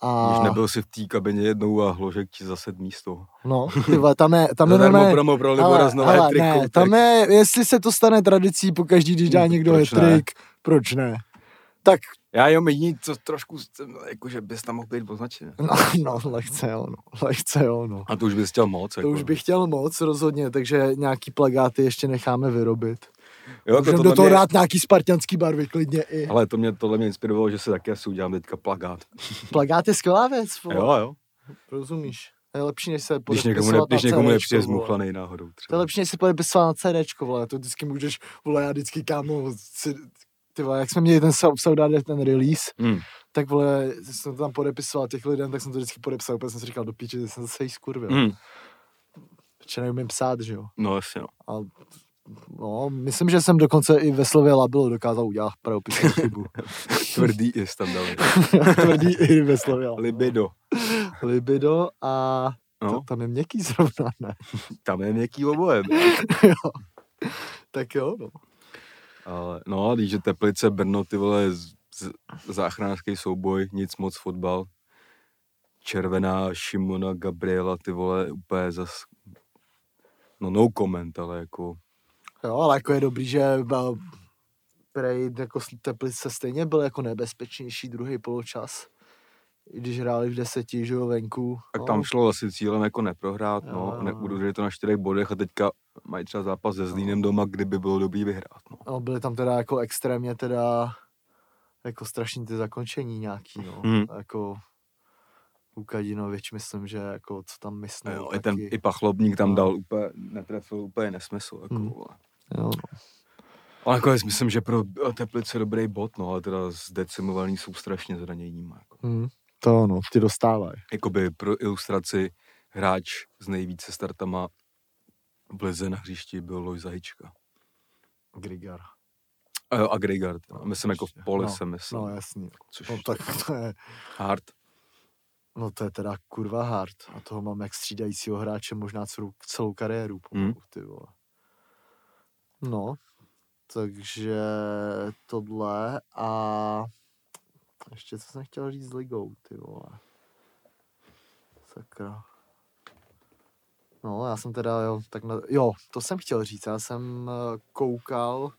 A: A
B: Když nebyl si v té kabině jednou a hložek ti zase místo.
A: no, ty vole, tam je, tam je normálně-
B: promo pro
A: Ale- ale ne,
B: tak-
A: tam je, jestli se to stane tradicí po každý, když dá
B: Hmm,
A: někdo
B: proč ne?
A: hetrik, proč ne? Tak,
B: Já jenom jediný, co trošku, jakože bys tam mohl být označen.
A: no, no lehce jo, no, lehce jo, no.
B: A to už bys chtěl moc.
A: To
B: jako.
A: už bych chtěl moc rozhodně, takže nějaký plagáty ještě necháme vyrobit.
B: Jo, jako
A: Můžeme do toho
B: mě,
A: dát nějaký spartianský barvy klidně i.
B: Ale to mě, tohle mě inspirovalo, že se taky asi udělám teďka plagát.
A: Plagát je skvělá věc, vole.
B: Jo, jo.
A: rozumíš. To je lepší, než se
B: Když někomu, ne, když někomu nepřijde
A: vole.
B: zmuchlaný náhodou.
A: To je
B: Třeba.
A: lepší, než se podepisovat na CDčko, vole. To vždycky můžeš, vole, já vždycky kámo, si, ty vole, jak jsme měli ten Sau- Saudade, ten release,
B: Hmm.
A: tak vole, jsem to tam podepisoval těch lidem, tak jsem to vždycky podepsal, úplně jsem si říkal do píče, že jsem zase jí skurvil.
B: Hmm.
A: Protože neumím psát, že jo.
B: No jasně, no.
A: A no, myslím, že jsem dokonce i ve slově Labilo dokázal udělat pravopisnou chybu.
B: Tvrdý i tam dali.
A: Tvrdý i ve slově Labilo.
B: Libido.
A: Libido a
B: No,
A: to, tam je měkký zrovna, ne?
B: tam je měkký oboje.
A: jo. Tak jo, no.
B: Ale, no, když je Teplice, Brno, ty vole, z, z, záchranářský souboj, nic moc fotbal. Červená Šimona, Gabriela, ty vole, úplně zas... No no comment, ale jako...
A: Jo, ale jako je dobrý, že eh, prej jako Teplice stejně byl jako nebezpečnější druhý poločas. I když hráli v deseti, že jo, venku.
B: Tak
A: no.
B: tam šlo asi cílem jako neprohrát,
A: Jo,
B: no,
A: jo,
B: ne,
A: jo.
B: udrželi to na čtyřech bodech a teďka mají třeba zápas se Zlínem doma, kdyby bylo dobrý vyhrát, no.
A: No, byly tam teda jako extrémně teda jako strašný ty zakončení nějaký, no.
B: Mhm.
A: Jako Ukadinovič, myslím, že jako co tam myslel.
B: Jo, i ten i Pachlobník tam
A: No.
B: dal úplně, netrefil úplně nesmysl, jako,
A: Hmm. Jo, no.
B: Ale nakonec myslím, že pro Teplice dobrý bod, no, ale teda zdecimovaný jsou strašně zraněníma. Jako.
A: Hmm. To no, ty dostávají.
B: Jakoby pro ilustraci hráč s nejvíce startama v lize na hřišti byl Loj Zahička.
A: Grigar.
B: A jo, a Grigard. No, myslím jako v poli
A: No,
B: jsem myslel.
A: No jasný.
B: což
A: No tak to je,
B: hard.
A: no to je teda kurva hard. A toho mám jak střídajícího hráče možná celou, celou kariéru pomalu,
B: Hmm.
A: ty vole. No, takže tohle a ještě co jsem chtěl říct s ligou, ty vole. Sakra. No, já jsem teda, jo, tak na, jo, to jsem chtěl říct, já jsem eh, koukal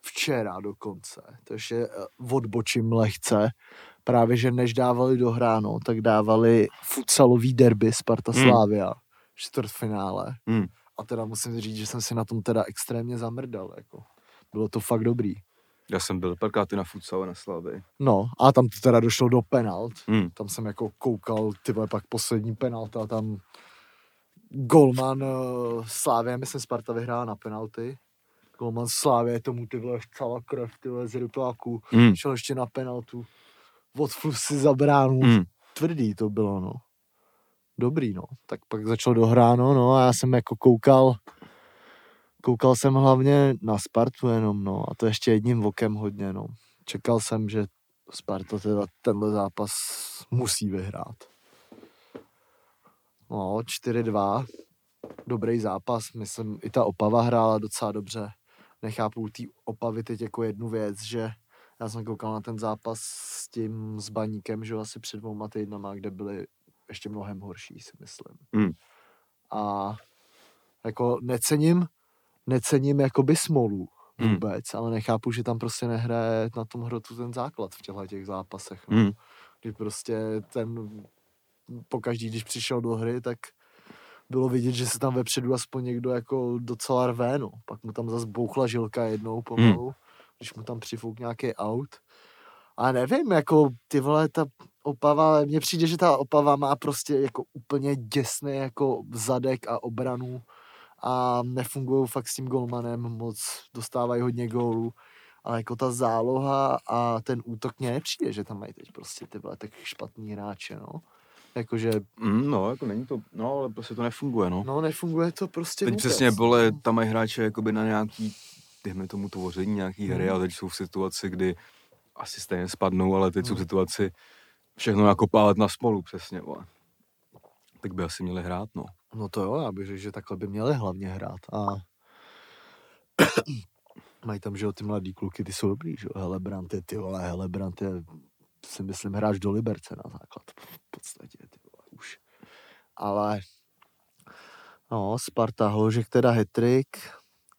A: včera dokonce, takže eh, odbočím lehce, právě, že než dávali do hráno, tak dávali futsalový derby Sparta
B: Hmm.
A: Slávia, čtvrtfinále.
B: Hmm.
A: A teda musím říct, že jsem si na tom teda extrémně zamrdal, jako. Bylo to fakt dobrý.
B: Já jsem byl párkrát i na futsale na Slavy.
A: No, a tam to teda došlo do penalt.
B: Hmm.
A: Tam jsem jako koukal, ty vole, pak poslední penalta, tam golman uh, Slávě, myslím Sparta vyhrála na penalty. Golman Slávě, tomu ty vole celá krev, ty vole z rypáku.
B: Hmm.
A: Šel ještě na penaltu. Odflus si za bránu.
B: Hmm.
A: Tvrdý to bylo, no. Dobrý, no. Tak pak začalo dohráno, no a já jsem jako koukal, koukal jsem hlavně na Spartu jenom, no. A to ještě jedním okem hodně, no. Čekal jsem, že Sparta teda tenhle zápas musí vyhrát. No, 4-2. Dobrý zápas, myslím, i ta Opava hrála docela dobře. Nechápu té Opavy teď jako jednu věc, že já jsem koukal na ten zápas s tím s Baníkem, že asi před dvouma týdnama, kde byli ještě mnohem horší, si myslím.
B: Hmm.
A: A jako necením, necením jakoby smolu
B: Hmm.
A: vůbec, ale nechápu, že tam prostě nehraje na tom hrotu ten základ v těchto těch zápasech. No.
B: Hmm.
A: Kdy prostě ten pokaždý, když přišel do hry, tak bylo vidět, že se tam vepředu aspoň někdo jako docela rve, no. Pak mu tam zase bouchla žilka jednou pomalu, hmm. když mu tam přifouk nějaký aut. A nevím, jako ty vole, ta Opava, mně přijde, že ta Opava má prostě jako úplně děsný jako zadek a obranu a nefungují fakt s tím golmanem moc, dostávají hodně gólů, ale jako ta záloha a ten útok mně nepřijde, že tam mají teď prostě ty vole tak špatný hráče, no. Jakože,
B: Mm, no, jako není to, no, ale prostě to nefunguje, no.
A: no nefunguje to prostě
B: Teď
A: vůbec,
B: přesně, vole,
A: no.
B: tam mají hráče jakoby na nějaký, dejme tomu tvoření nějaký hry
A: Mhm.
B: a teď jsou v situaci, kdy asi stejně spadnou, ale teď jsou v
A: Mhm.
B: situaci všechno nakopávat na smolu, přesně, vole. Tak by asi měli hrát, no.
A: No to jo, já bych řekl, že takhle by měli hlavně hrát a mají tam, že jo, ty mladý kluky, ty jsou dobrý, že jo, Helebrant je, ty vole, Helebrant je, si myslím, hráč do Liberce na základ, v podstatě, ty vole, už. Ale, no, Sparta, Hložek teda hetrik,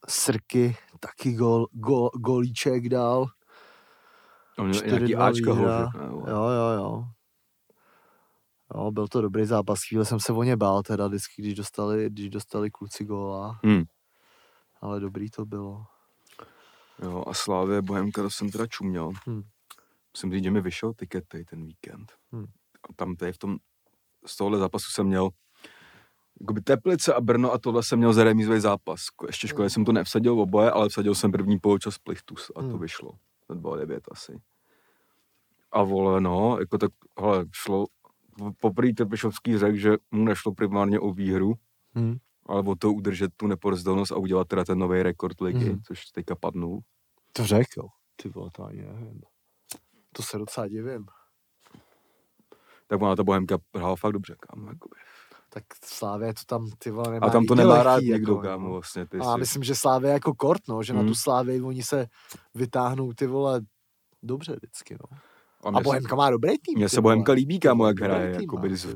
A: Srky, taky gol, gol, golíček dal,
B: On měl i
A: 4-2
B: nějaký Ačka
A: výhra.
B: hložek, ne, vole.
A: Jo, jo, jo. Jo, byl to dobrý zápas, chvíli jsem se o ně bál teda vždycky, když dostali, když dostali kluci góla,
B: Hmm.
A: ale dobrý to bylo.
B: Jo, a Slávě Bohemka, to jsem teda čuměl.
A: Hmm.
B: Musím říct, že mi vyšel tiket tady ten víkend.
A: Hmm.
B: A tam tady v tom, z tohohle zápasu jsem měl jakoby Teplice a Brno a tohle jsem měl za remízový zápas. Ještě škoda,
A: Hmm.
B: jsem to nevsadil oboje, ale vsadil jsem první poločas Plichtus a to
A: Hmm.
B: vyšlo. To bylo 9 asi. A vole, no, jako tak, hele, šlo, poprvé Trpišovský řekl, že mu nešlo primárně o výhru,
A: Hmm.
B: ale o to udržet tu neporazitelnost a udělat teda ten nový rekord ligy,
A: Mhm.
B: mm. což teďka padnul.
A: To řekl. Ty vole, to ani nevím. To se docela divím.
B: Tak ona ta Bohemka hrála fakt dobře, kámo. Jakoby.
A: Tak Slávě to tam, ty vole, nemá
B: A tam to nemá
A: lehký,
B: rád
A: jako,
B: nikdo,
A: no.
B: kámo, vlastně. Ty
A: A já
B: si-
A: myslím, že Slávě jako kort, no, že na
B: Hmm.
A: tu Slávě oni se vytáhnou ty vole dobře vždycky, no.
B: a
A: A Bohemka má dobrý tým.
B: Mně se. Bohemka líbí, kámo, jak hraje,
A: tým
B: jakoby,
A: má,
B: když,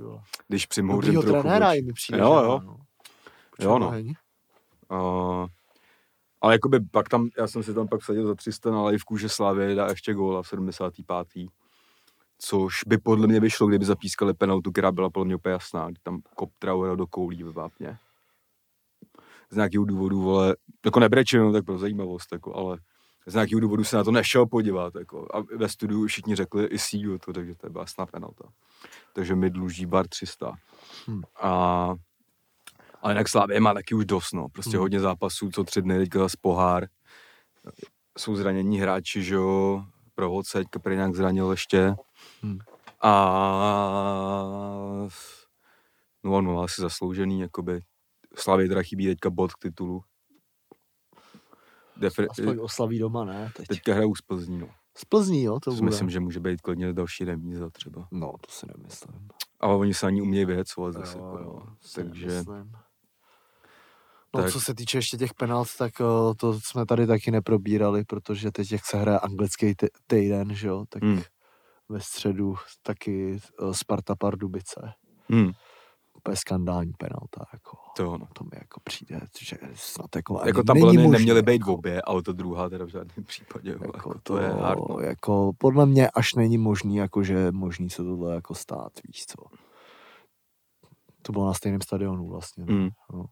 B: když přimhouřím
A: Dobrýho
B: trochu.
A: trenéra
B: víš.
A: i mi přijde.
B: Jo, jo.
A: no.
B: Jo, no. Uh, ale jakoby pak tam, já jsem si tam pak vsadil za 300 na livku, že Slávě dá ještě góla v 75. Což by podle mě vyšlo, kdyby zapískali penaltu, která byla podle mě úplně jasná. kdy Tam kop Traoré do koulí ve vápně. Z nějakého důvodu, vole, jako nebrečím, tak pro zajímavost, jako, ale z nějakého důvodu se na to nešel podívat. Jako, a ve studiu všichni řekli i sílu to, takže to byla snad penalta. Takže mi dluží bar 300.
A: Hmm.
B: A ale jinak Slávě má taky už dost, no. Prostě
A: Hmm.
B: hodně zápasů, co tři dny, teďka zase pohár. Jsou zranění hráči, že jo, Provoce, teďka prý nějak zranil ještě.
A: Hmm.
B: A no, no, asi zasloužený, jakoby. Slavě teda chybí teďka bod k titulu. Defre-
A: Aspoň oslaví doma, ne? Teď.
B: teďka hrajou z Plzní, no.
A: Z Plzní, jo, to bude.
B: myslím, že může být klidně další remíza třeba.
A: No, to si nemyslím.
B: Ale oni se ani umějí vyhecovat zase.
A: Jo,
B: jako,
A: jo,
B: no. Takže
A: nemyslím. No,
B: tak-
A: co se týče ještě těch penalt, tak o, to jsme tady taky neprobírali, protože teď, jak se hraje anglický týden, že jo, tak
B: Hmm.
A: Ve středu taky o, Sparta Pardubice.
B: hm,
A: Úplně skandální penalta, jako.
B: to no.
A: To mi jako přijde, že snad jako,
B: Jako tam
A: není možný,
B: neměly být
A: jako.
B: obě, ale to druhá teda v žádném případě. Jako,
A: Jako to,
B: to, je hard, no.
A: jako podle mě až není možný, jako že možný se tohle jako stát, víš co. To bylo na stejném stadionu vlastně. No.
B: Mm.
A: No.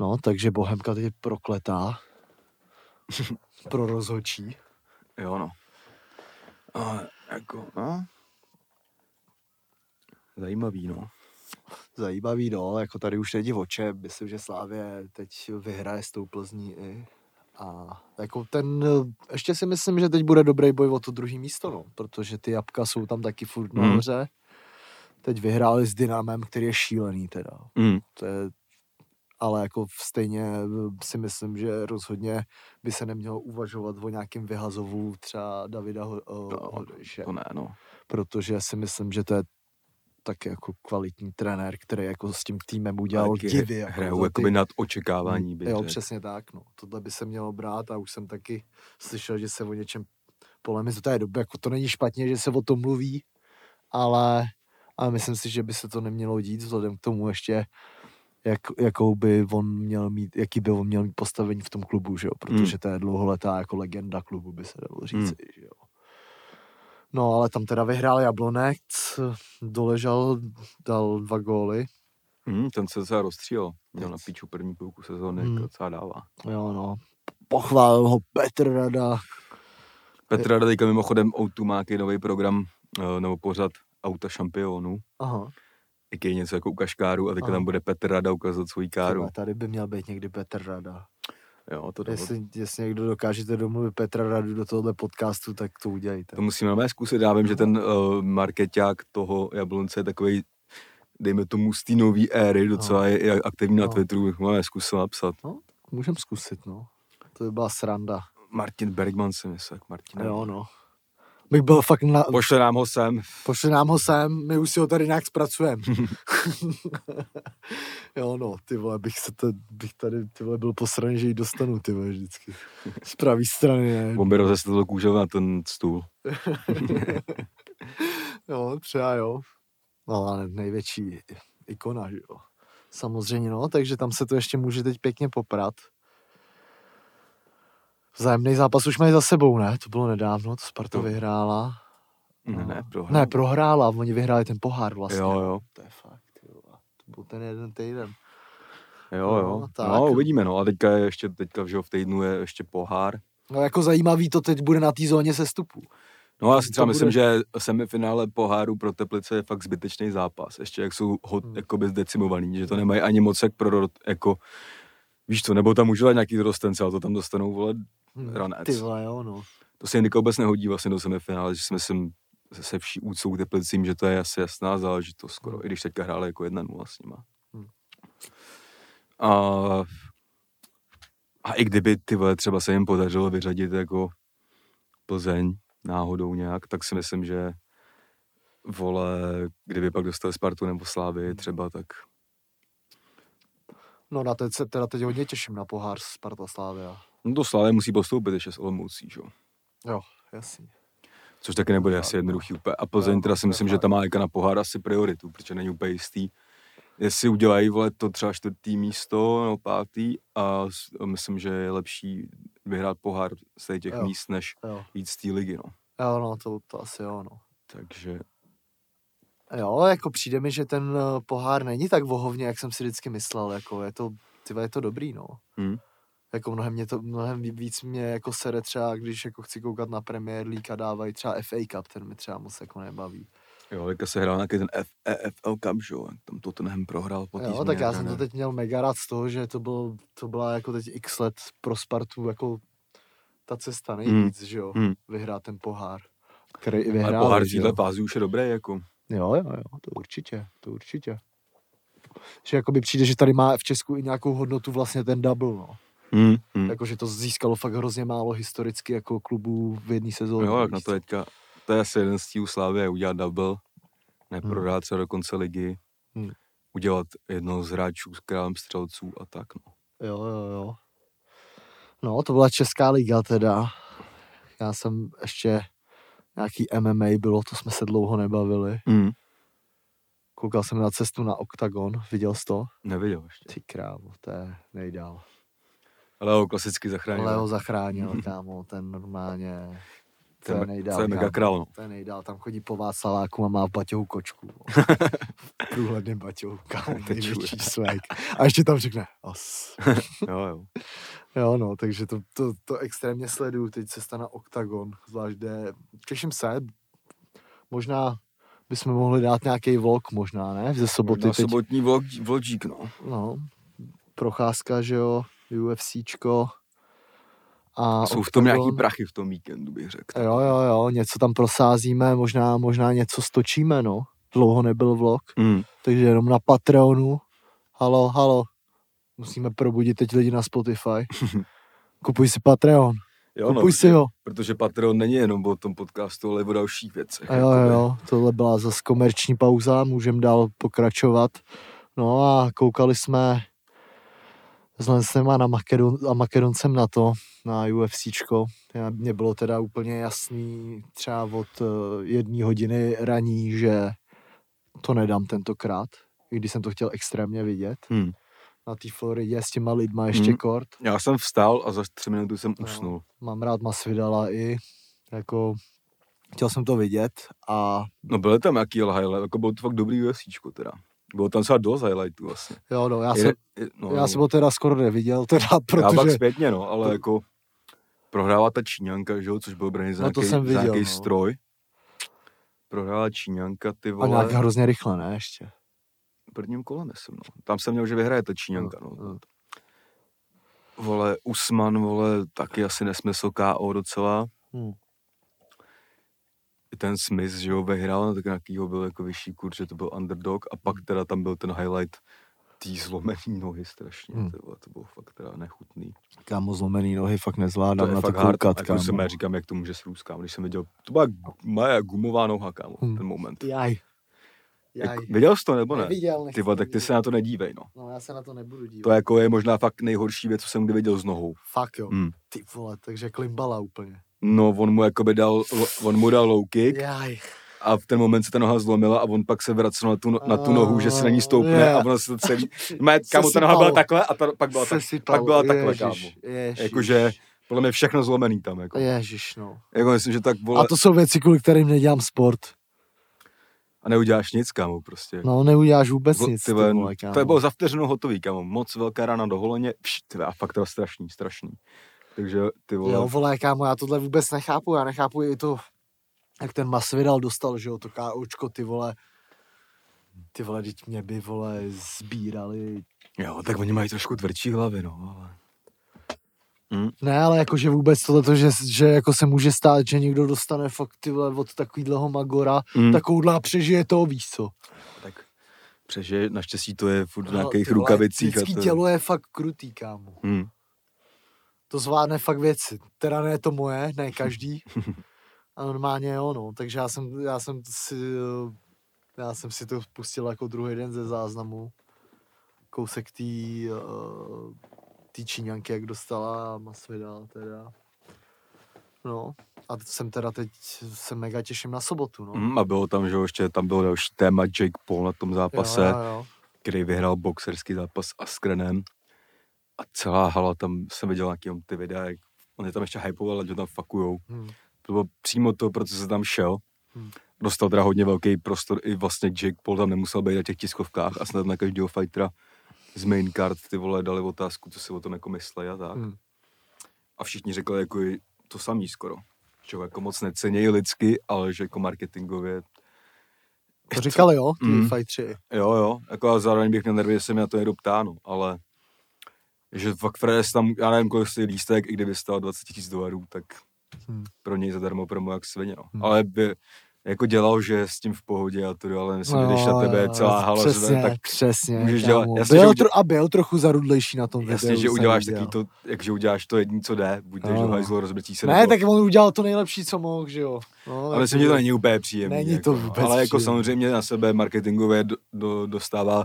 A: no, takže Bohemka teď je prokletá pro rozhodčí.
B: Jo, no. A jako, no. Zajímavý, no.
A: Zajímavý, no, jako tady už není o čem. Myslím, že Slávě teď vyhraje s tou Plzní i. A jako ten, ještě si myslím, že teď bude dobrý boj o to druhý místo, no, protože ty jabka jsou tam taky furt
B: Mhm.
A: nahoře. Teď vyhráli s Dynamem, který je šílený teda.
B: Mm.
A: To je, ale jako stejně si myslím, že rozhodně by se nemělo uvažovat o nějakém vyhazovu třeba Davida Ho-
B: No,
A: Hodejše,
B: To ne, no.
A: protože si myslím, že to je taky jako kvalitní trenér, který jako s tím týmem udělal
B: Taky
A: divy. Jako
B: Hrajou
A: za ty-
B: jakoby nad očekávání, bych
A: Jo,
B: řekl.
A: přesně tak, no. Tohle by se mělo brát a už jsem taky slyšel, že se o něčem polemizuje. To je dobře, jako to není špatně, že se o tom mluví, ale, ale myslím si, že by se to nemělo dít vzhledem k tomu ještě, jak, jakou by on měl mít, jaký by on měl mít postavení v tom klubu, že jo? protože to je dlouholetá jako legenda klubu, by se dalo říct, že jo. No, ale tam teda vyhrál Jablonec, doležal, dal dva góly.
B: Mm, ten se docela rozstřílel. Měl na píču první půlku sezóny,
A: Mm.
B: mm. docela dává.
A: Jo, no. Pochválil ho Petr Rada.
B: Petr Rada teďka mimochodem O2 má nový program, eh, nebo pořad Auta šampionů,
A: Aha.
B: Je něco jako u Kaškáru a teďka tam bude Petr Rada ukazovat svůj káru.
A: Tyhle, tady by měl být někdy Petr Rada.
B: Jo, to,
A: Jestli, jestli někdo dokážete domluvit Petra Radu do tohohle podcastu, tak to udělejte.
B: to musíme normálně zkusit. Já vím, že ten uh, marketák toho Jablonce je takový, dejme tomu z té nový éry, docela je, je aktivní na
A: No.
B: Twitteru, bych mu zkusil napsat.
A: Můžem zkusit, no. To by byla sranda.
B: Martin Bergman si myslel, Martin.
A: Jo, no. Bych byl fakt na...
B: Pošle nám ho sem.
A: Pošli nám ho sem, my už si ho tady nějak zpracujeme. jo, no, ty vole, bych se to, bych tady, ty vole, byl posraný, že ji dostanu, ty vole, vždycky. Z pravé strany, ne?
B: On by rozesl kůžel na ten stůl.
A: jo, třeba jo. No, ale největší ikona, že jo. Samozřejmě, no, takže tam se to ještě může teď pěkně poprat. Vzájemný zápas už mají za sebou, ne? To bylo nedávno, to Sparta
B: To-
A: vyhrála.
B: Ne,
A: No.
B: ne, prohrál.
A: Ne, prohrála, oni vyhráli ten pohár vlastně.
B: Jo, jo.
A: To je fakt, vole. To byl ten jeden týden.
B: Jo,
A: No,
B: jo.
A: tak.
B: No, uvidíme, no. A teďka je ještě, teďka že jo, v týdnu je ještě pohár.
A: No jako zajímavý to teď bude na té zóně sestupu.
B: No já si třeba
A: To
B: myslím,
A: bude-
B: že semifinále poháru pro Teplice je fakt zbytečný zápas. Ještě jak jsou hod,
A: Hmm.
B: jakoby zdecimovaný, že to nemají ani moc jak pro jako Víš co, nebo tam můžu dát nějaký dorostence, ale to tam dostanou, vole,
A: Hm,
B: Ranec.
A: Ty vole, jo, no.
B: to se jim vůbec nehodí vlastně do semifinále, že si myslím se- se vší úctou k Teplicím, že to je asi jasná záležitost skoro,
A: Hmm.
B: i když teďka hráli jako 1-0 s nima.
A: Hmm.
B: A, a i kdyby ty vole třeba se jim podařilo vyřadit jako Plzeň náhodou nějak, tak si myslím, že vole, kdyby pak dostal Spartu nebo Slávy třeba, tak
A: No na teď se teda teď hodně těším na pohár Sparta Slávia.
B: no to Slávy musí postoupit ještě s Olomoucí, že? jo.
A: Jo, jasný.
B: Což taky nebude asi jednoduchý úplně. A Plzeň
A: Jo,
B: teda si myslím, že tam má jako na pohár asi prioritu, protože není úplně jistý, jestli udělají vole to třeba čtvrtý místo nebo pátý a myslím, že je lepší vyhrát pohár z těch
A: Jo.
B: míst, než
A: Jo,
B: jít z té ligy, no.
A: jo no, to, to asi jo, no.
B: Takže
A: Jo, jako přijde mi, že ten eh, pohár není tak vohovně, jak jsem si vždycky myslel, jako je to, tyva, je to dobrý, no.
B: hm.
A: Jako mnohem, mě to, mnohem ví- víc mě jako sere třeba, když jako chci koukat na Premier League a dávají třeba FA Cup, ten mi třeba moc jako nebaví.
B: jo, teďka se hrál nějaký ten F, EFL Cup, že jo, tam Tottenham prohrál po
A: Jo, tak já jsem to teď měl mega rád z toho, že to, byl, to byla jako teď x let pro Spartu jako ta cesta nejvíc, že jo,
B: Hmm.
A: vyhrát ten pohár, který i
B: Ale
A: vyhrál.
B: pohár v téhle fázi už je dobrý, jako.
A: Jo, jo, jo, to určitě, to určitě. Že jakoby přijde, že tady má v Česku i nějakou hodnotu vlastně ten double, no.
B: Hm, hm.
A: Jakože to získalo fakt hrozně málo historicky jako klubů v jedné sezóně.
B: Jo, jak na to teďka, to je asi jeden z cílů Slávy, udělat double, neprohrát třeba do konce ligy,
A: Hmm.
B: udělat jednoho z hráčů s králem střelců a tak, no.
A: Jo, jo, jo. No, to byla Česká liga teda. Já jsem ještě nějaký MMA bylo, to jsme se dlouho nebavili.
B: Mm.
A: Koukal jsem na cestu na OKTAGON, viděl jsi to?
B: Neviděl ještě.
A: Ty krávo, to je nejdál.
B: Ale ho klasicky zachránil.
A: Leo zachránil, kámo, ten normálně, to
B: je
A: nejdál.
B: to je mega král, no.
A: To je nejdál, tam chodí po Václaváku a má v baťohu kočku. v průhledném baťohu, kámo, největší swag. A ještě tam řekne, os.
B: Jo, jo.
A: Jo, no, takže to, to, to extrémně sleduju, teď cesta na OKTAGON, zvlášť jde, těším se, možná bychom mohli dát nějaký vlog, možná, ne, ze soboty
B: Na
A: teď,
B: sobotní vlog, vlogík, no.
A: no, procházka, že jo, UFCčko a
B: Jsou v tom nějaký
A: Octagon.
B: prachy v tom víkendu, bych řekl.
A: Jo, jo, jo, něco tam prosázíme, možná, možná něco stočíme, no, dlouho nebyl vlog,
B: Mm.
A: takže jenom na Patreonu, halo, halo, musíme probudit teď lidi na Spotify, kupuj si Patreon,
B: Jo, no,
A: kupuj si
B: protože,
A: ho.
B: protože Patreon není jenom o tom podcastu, ale i o dalších věcech.
A: A jo, jo,
B: jakoby.
A: jo, tohle byla zase komerční pauza, můžeme dál pokračovat. No a koukali jsme s Lensem a, na Makedon, a Makedoncem na to, na UFCčko. Já- Mně bylo teda úplně jasný třeba od uh, jedné hodiny raní, že to nedám tentokrát, i když jsem to chtěl extrémně vidět.
B: Hmm.
A: Na té Floridě s těma lidma ještě
B: Hmm.
A: kort.
B: Já jsem vstal a za tři minuty jsem
A: No.
B: usnul.
A: Mám rád Masvidala i jako chtěl jsem to vidět a
B: No byly tam nějaký highlight, jako bylo to fakt dobrý UFCčko teda. Bylo tam třeba dost highlightů vlastně.
A: jo, no, já jsem,
B: je- no,
A: Já
B: no.
A: jsem ho teda skoro neviděl, teda
B: Já pak
A: protože...
B: zpětně, no, ale
A: to-
B: jako prohrála ta Číňanka, že jo, což byl braný za
A: No to
B: nějaký,
A: jsem
B: za
A: viděl,
B: nějaký
A: no.
B: stroj. Prohrála Číňanka, ty
A: A
B: vole,
A: nějak hrozně rychle, ne, ještě.
B: V prvním kole myslím, no. Tam jsem měl, že vyhraje ta Číňanka, no.
A: no.
B: Vole, Usman, vole, taky asi nesmysl KO docela.
A: Hmm.
B: I ten Smith, že jo, vyhrál, no, tak nějakýho byl jako vyšší kurz, že to byl underdog a pak teda tam byl ten highlight tý zlomený nohy strašně,
A: Hmm.
B: ty vole, to bylo fakt teda nechutný.
A: Kámo, zlomený nohy fakt nezvládám
B: to
A: na to
B: hard,
A: koukat,
B: jako
A: kámo.
B: já říkám, jak to může srůst, kámo, když jsem viděl, to byla moje gumová noha, kámo,
A: Hmm.
B: ten moment.
A: Jaj.
B: Jako, viděl jsi to nebo ne?
A: Neviděl,
B: Ty vole, tak ty se na to nedívej, no.
A: No já se na to nebudu dívat.
B: To jako je možná fakt nejhorší věc, co jsem kdy viděl s nohou.
A: Fakt jo.
B: Hmm.
A: Ty vole, takže klimbala úplně.
B: No, on mu jakoby dal, on mu dal low kick
A: Jaj.
B: a v ten moment se ta noha zlomila a on pak se vracel na tu, na tu nohu, že se na ní stoupne
A: Je.
B: a ono se to celý... Mé, kámo, ta noha byla takhle a ta, pak byla, tak, pak byla takhle,
A: ježiš,
B: kámo.
A: Ježiš.
B: Jakože podle mě všechno zlomený tam, jako.
A: Ježiš, no.
B: Jako myslím, že tak vole,
A: A to jsou věci, kvůli kterým nedělám sport.
B: A neuděláš nic, kámo, prostě.
A: No, neuděláš vůbec nic,
B: ty vole,
A: kámo.
B: to je bylo za vteřinu hotový, kámo. Moc velká rána do holeně, pš, ty a fakt to strašný, strašný. Takže ty vole,
A: Jo, vole, kámo, já tohle vůbec nechápu, já nechápu i to, jak ten Masvidal dostal, že jo, to KOčko, ty vole, ty vole, teď mě by, vole, sbírali.
B: jo, tak oni mají trošku tvrdší hlavy, no, ale...
A: Ne, ale jakože vůbec tohle, že, že jako se může stát, že někdo dostane fakt, ty vole, od takovýhleho Magora,
B: Mm.
A: takovouhle a přežije to, víš co.
B: Tak Přeže naštěstí to je furt v
A: No,
B: nějakých
A: ty vole,
B: rukavicích. a
A: Lidský
B: to...
A: tělo je fakt krutý, kámo.
B: Hmm.
A: To zvládne fakt věci. Teda ne to moje, ne každý. A normálně jo, no. Takže já jsem, já jsem si, eh, já jsem si to pustil jako druhý den ze záznamu. Kousek té uh, tý Číňanky, jak dostala Masvidal teda. No, a jsem teda teď se mega těším na sobotu, no.
B: Hmm, a bylo tam, že jo, ještě tam byl další téma Jake Paul na tom zápase,
A: Jo, jo, jo.
B: který vyhrál boxerský zápas s Askrenem. A celá hala, tam jsem viděl nějaký ty videa, jak on je tam ještě hypoval, že tam fakujou.
A: Hm.
B: To bylo přímo to, proč se tam šel.
A: Hmm.
B: Dostal teda hodně velký prostor, i vlastně Jake Paul tam nemusel být na těch tiskovkách a snad na každého fightera z main card ty vole dali otázku, co si o tom jako myslej a tak.
A: Hm.
B: A všichni řekli jako to samý skoro. Že ho jako moc necenějí lidsky, ale že jako marketingově
A: To říkali, jo, ty
B: Mm.
A: fightři.
B: Jo, jo, jako a zároveň bych měl nervy, že se mi na to někdo ptá, no, ale že fakt Fredes tam, já nevím, kolik stojí lístek, i kdyby stál 20 tisíc dolarů, tak
A: Hmm.
B: pro něj zadarmo promo jak svině, no.
A: Hmm.
B: Ale by jako dělal, že je s tím v pohodě a to, ale myslím, že
A: No,
B: když na tebe
A: jo,
B: celá hala
A: přesně,
B: tak
A: přesně,
B: můžeš
A: kámo.
B: dělat- jasně,
A: byl tro, a byl trochu zarudlejší na tom
B: jasně,
A: videu.
B: že uděláš takový to, jak že uděláš to jediný, co jde, buď jdeš
A: No,
B: do
A: no.
B: hajzlu, rozbití se,
A: Ne,
B: nebo,
A: tak on udělal to nejlepší, co mohl, že jo. No,
B: ale myslím, že to není úplně příjemný.
A: Není
B: jako,
A: to
B: no.
A: vůbec
B: Ale jako
A: příjemný.
B: samozřejmě na sebe marketingově do, do, dostává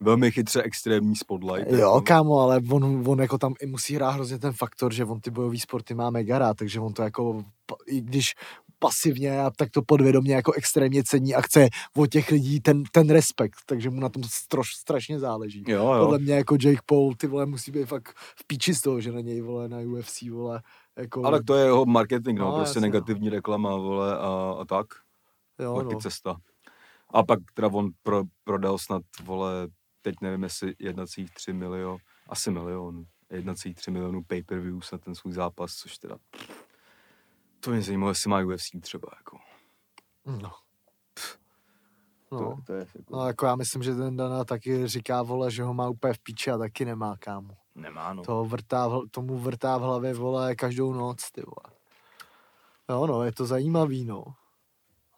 B: velmi chytře extrémní spotlight.
A: Jo,
B: jako.
A: kámo, ale on, on jako tam i musí hrát hrozně ten faktor, že on ty bojové sporty má mega rád, takže on to jako, i když pasivně a tak to podvědomě jako extrémně cení a chce od těch lidí ten, ten respekt, takže mu na tom stroš, strašně záleží.
B: Jo, jo.
A: Podle mě jako Jake Paul, ty vole, musí být fakt v píči z toho, že na něj, vole, na UFC, vole, jako,
B: Ale to je jeho marketing, no,
A: No,
B: prostě
A: jasně,
B: negativní reklama, vole, a, a tak,
A: jo,
B: taky
A: no.
B: cesta. A pak teda on pro, prodal snad, vole, teď nevím, jestli 1,3 milion, asi milion, 1,3 milionů pay-per-views na ten svůj zápas, což teda, to mě zajímalo, jestli má UFC třeba, jako.
A: no.
B: To,
A: No.
B: to je jako,
A: no, jako já myslím, že ten Dana taky říká, vole, že ho má úplně v píči a taky nemá, kámo.
B: nemá, no.
A: To vrtá, v tomu vrtá v hlavě, vole, každou noc, ty vole. Jo, no, je to zajímavý, no.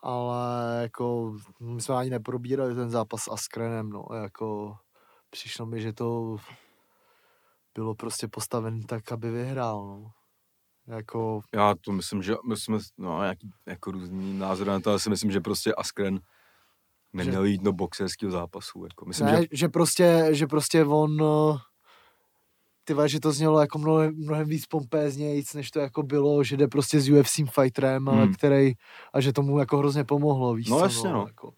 A: Ale jako, my jsme ani neprobírali ten zápas s Askrenem, no, jako, přišlo mi, že to bylo prostě postaven tak, aby vyhrál, no. Jako,
B: Já to myslím, že my jsme, no, nějaký, jako různý názory na to, ale si myslím, že prostě Askren neměl jít do boxerského zápasu, jako. Myslím,
A: ne,
B: že
A: že... že prostě, že prostě on, eh, ty že to znělo jako mnohem, mnohem víc pompéznějíc, než to jako bylo, že jde prostě s UFC fighterem, ale
B: Hmm.
A: který, a že tomu jako hrozně pomohlo, víš
B: No
A: co,
B: jasně, no.
A: Jako,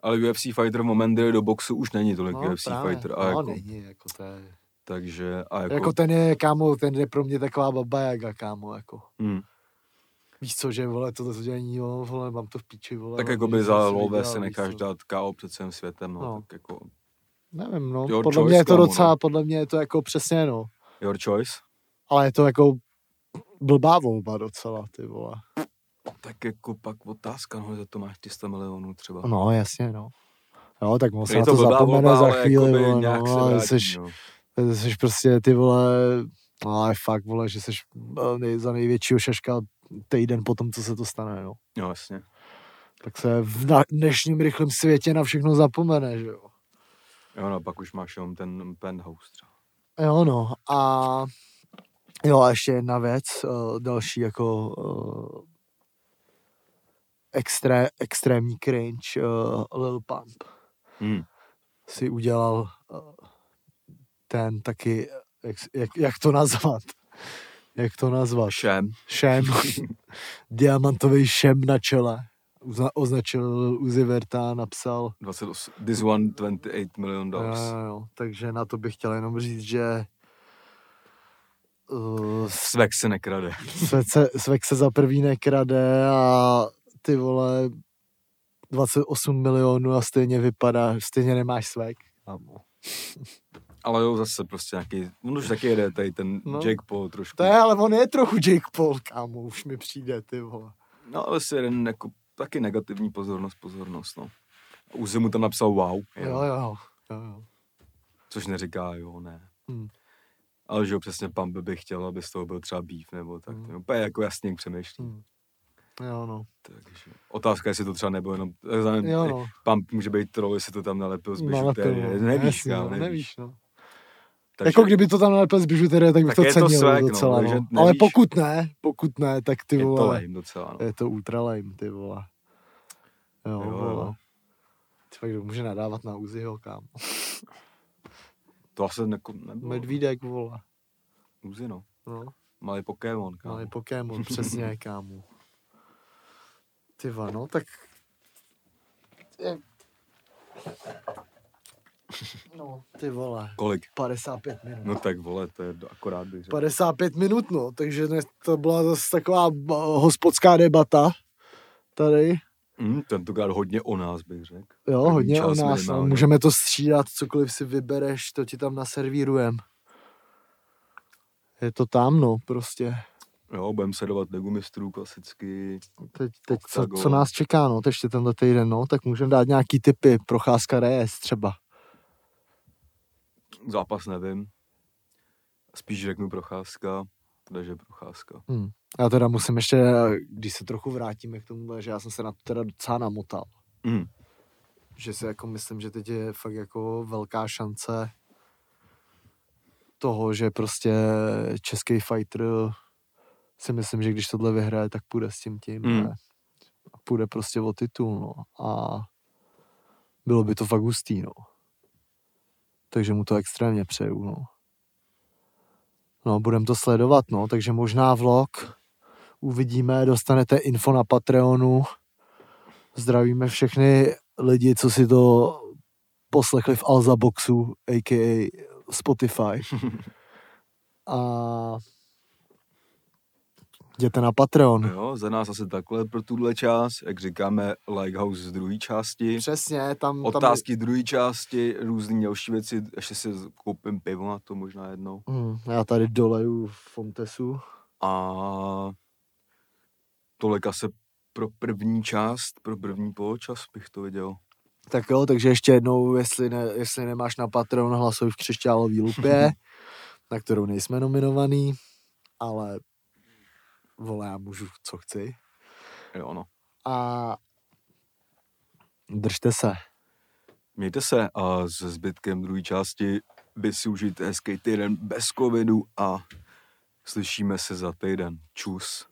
B: Ale UFC fighter v moment, kdy do boxu, už není tolik
A: no,
B: UFC
A: právě,
B: fighter. A
A: no,
B: jako,
A: není, jako to je,
B: takže, a
A: jako,
B: jako,
A: jako ten je, kámo, ten je pro mě taková baba jaga, kámo, jako.
B: hm,
A: Víš co, že vole, to dělání, jo, vole, mám to v píči, vole.
B: tak jako by za
A: si
B: lové
A: víš
B: necháš dát KO před celým světem, no,
A: No.
B: tak jako
A: Nevím, no,
B: Your
A: podle
B: choice,
A: mě je to
B: kámo,
A: docela,
B: no.
A: podle mě je to jako přesně, no.
B: your choice.
A: Ale je to jako blbá volba docela, ty vole.
B: Tak jako pak otázka, no, za to máš 300 milionů třeba.
A: No, jasně, no. Jo, tak se na to
B: blbá
A: zapomene
B: volba,
A: za
B: ale
A: chvíli,
B: jakoby
A: vole,
B: nějak
A: no,
B: se vrátí,
A: seš,
B: no.
A: Seš prostě ty vole, ale fakt, vole, že seš eh, nej, za největšího šaška týden po tom, co se to stane, no.
B: Jo, jasně.
A: Tak se v dnešním rychlém světě na všechno zapomene, že jo.
B: Jo, no, pak už máš jenom ten penthouse třeba.
A: Jo, no, a jo, a ještě jedna věc, uh, další jako uh, extré, extrémní cringe, uh, Lil Pump.
B: Hm.
A: si udělal uh, ten taky, jak, jak, jak to nazvat? Jak to nazvat?
B: Šem.
A: Šem. Diamantový šem na čele. Uzna, označil Uzi Verta, napsal.
B: 28, this one 28 million dollars.
A: jo, jo. Takže na to bych chtěl jenom říct, že uh,
B: Svek se nekrade.
A: Svek se, Svek se za prvý nekrade a ty vole 28 milionů a stejně vypadá, stejně nemáš svek. Kámo.
B: Ale jo, zase prostě nějaký, on už taky jede tady ten
A: No.
B: Jake Paul trošku.
A: To je, ale on je trochu Jake Paul, kámo, už mi přijde, ty vole.
B: No ale si jeden jako taky negativní pozornost, pozornost, no. A Uzi mu tam napsal wow,
A: Jo, jo, jo. jo.
B: což neříká jo, ne.
A: Hmm.
B: Ale že jo, přesně Pump by chtěl, aby z toho byl třeba beef nebo tak.
A: Hmm.
B: Úplně jako jasně přemýšlí.
A: Hmm. Jo, no.
B: Takže otázka, jestli to třeba nebylo jenom, tak znamená,
A: Jo, no.
B: pump může být troll, jestli to tam nalepil z
A: Nalepil, no.
B: nevíš,
A: no,
B: nevíš.
A: nevíš, no.
B: Takže,
A: Jako kdyby to tam nalepil z bižuterie, tak bych
B: Tak
A: to
B: je to
A: cenil
B: swag, no,
A: docela, no, Ale
B: nevíš.
A: pokud ne, pokud ne, tak ty
B: je to
A: vole,
B: lame docela, no.
A: je to ultra lame, ty vole. Jo,
B: Jo,
A: jo,
B: jo.
A: vole. Třeba kdo může nadávat na Uziho, kámo.
B: To asi neko, nebylo.
A: Medvídek, vole.
B: Uzi, no.
A: No,
B: Malý Pokémon, kámo.
A: malý Pokémon, přesně, kámo. Ty vole, no, tak... Je- No, ty vole,
B: Kolik?
A: 55 minut.
B: No tak vole, to je akorát bych řekl.
A: 55 minut, no, takže ne, to byla zase taková hospodská debata tady.
B: Mm, tentokrát hodně o nás, bych řekl.
A: Jo,
B: První
A: hodně o nás, no. můžeme to střídat, cokoliv si vybereš, to ti tam naservírujem. Je to tam, no, prostě.
B: Jo, budeme sledovat Ligu mistrů klasicky.
A: Teď, teď co, co, nás čeká, no, teď ještě tenhle týden, no, tak můžeme dát nějaký typy, procházka RS třeba.
B: Zápas nevím. Spíš řeknu procházka, takže procházka.
A: Hm. Já teda musím ještě, když se trochu vrátíme k tomu, že já jsem se na to teda docela namotal.
B: Mm.
A: že si jako myslím, že teď je fakt jako velká šance toho, že prostě český fighter si myslím, že když tohle vyhraje, tak půjde s tím tím.
B: Mm.
A: Ne? A Půjde prostě o titul, no. A bylo by to fakt hustý, no. Takže mu to extrémně přeju, no. No, budem to sledovat, no, takže možná vlog uvidíme, dostanete info na Patreonu. Zdravíme všechny lidi, co si to poslechli v Alza Boxu, a.k.a. Spotify. A jděte na Patreon.
B: Jo, za nás asi takhle pro tuhle část, jak říkáme, Lighthouse z druhé části.
A: Přesně, tam, tam
B: Otázky druhé části, různé další věci, ještě si koupím pivo na to možná jednou.
A: Hmm, já tady doleju Fontesu.
B: A tolik asi pro první část, pro první poločas bych to viděl.
A: Tak jo, takže ještě jednou, jestli, ne, jestli nemáš na Patreon, hlasuj v křišťálový lupě, na kterou nejsme nominovaný, ale vole, já můžu, co chci.
B: Jo, no.
A: A držte se.
B: Mějte se a se zbytkem druhé části by si užijte hezký týden bez covidu a slyšíme se za týden. Čus.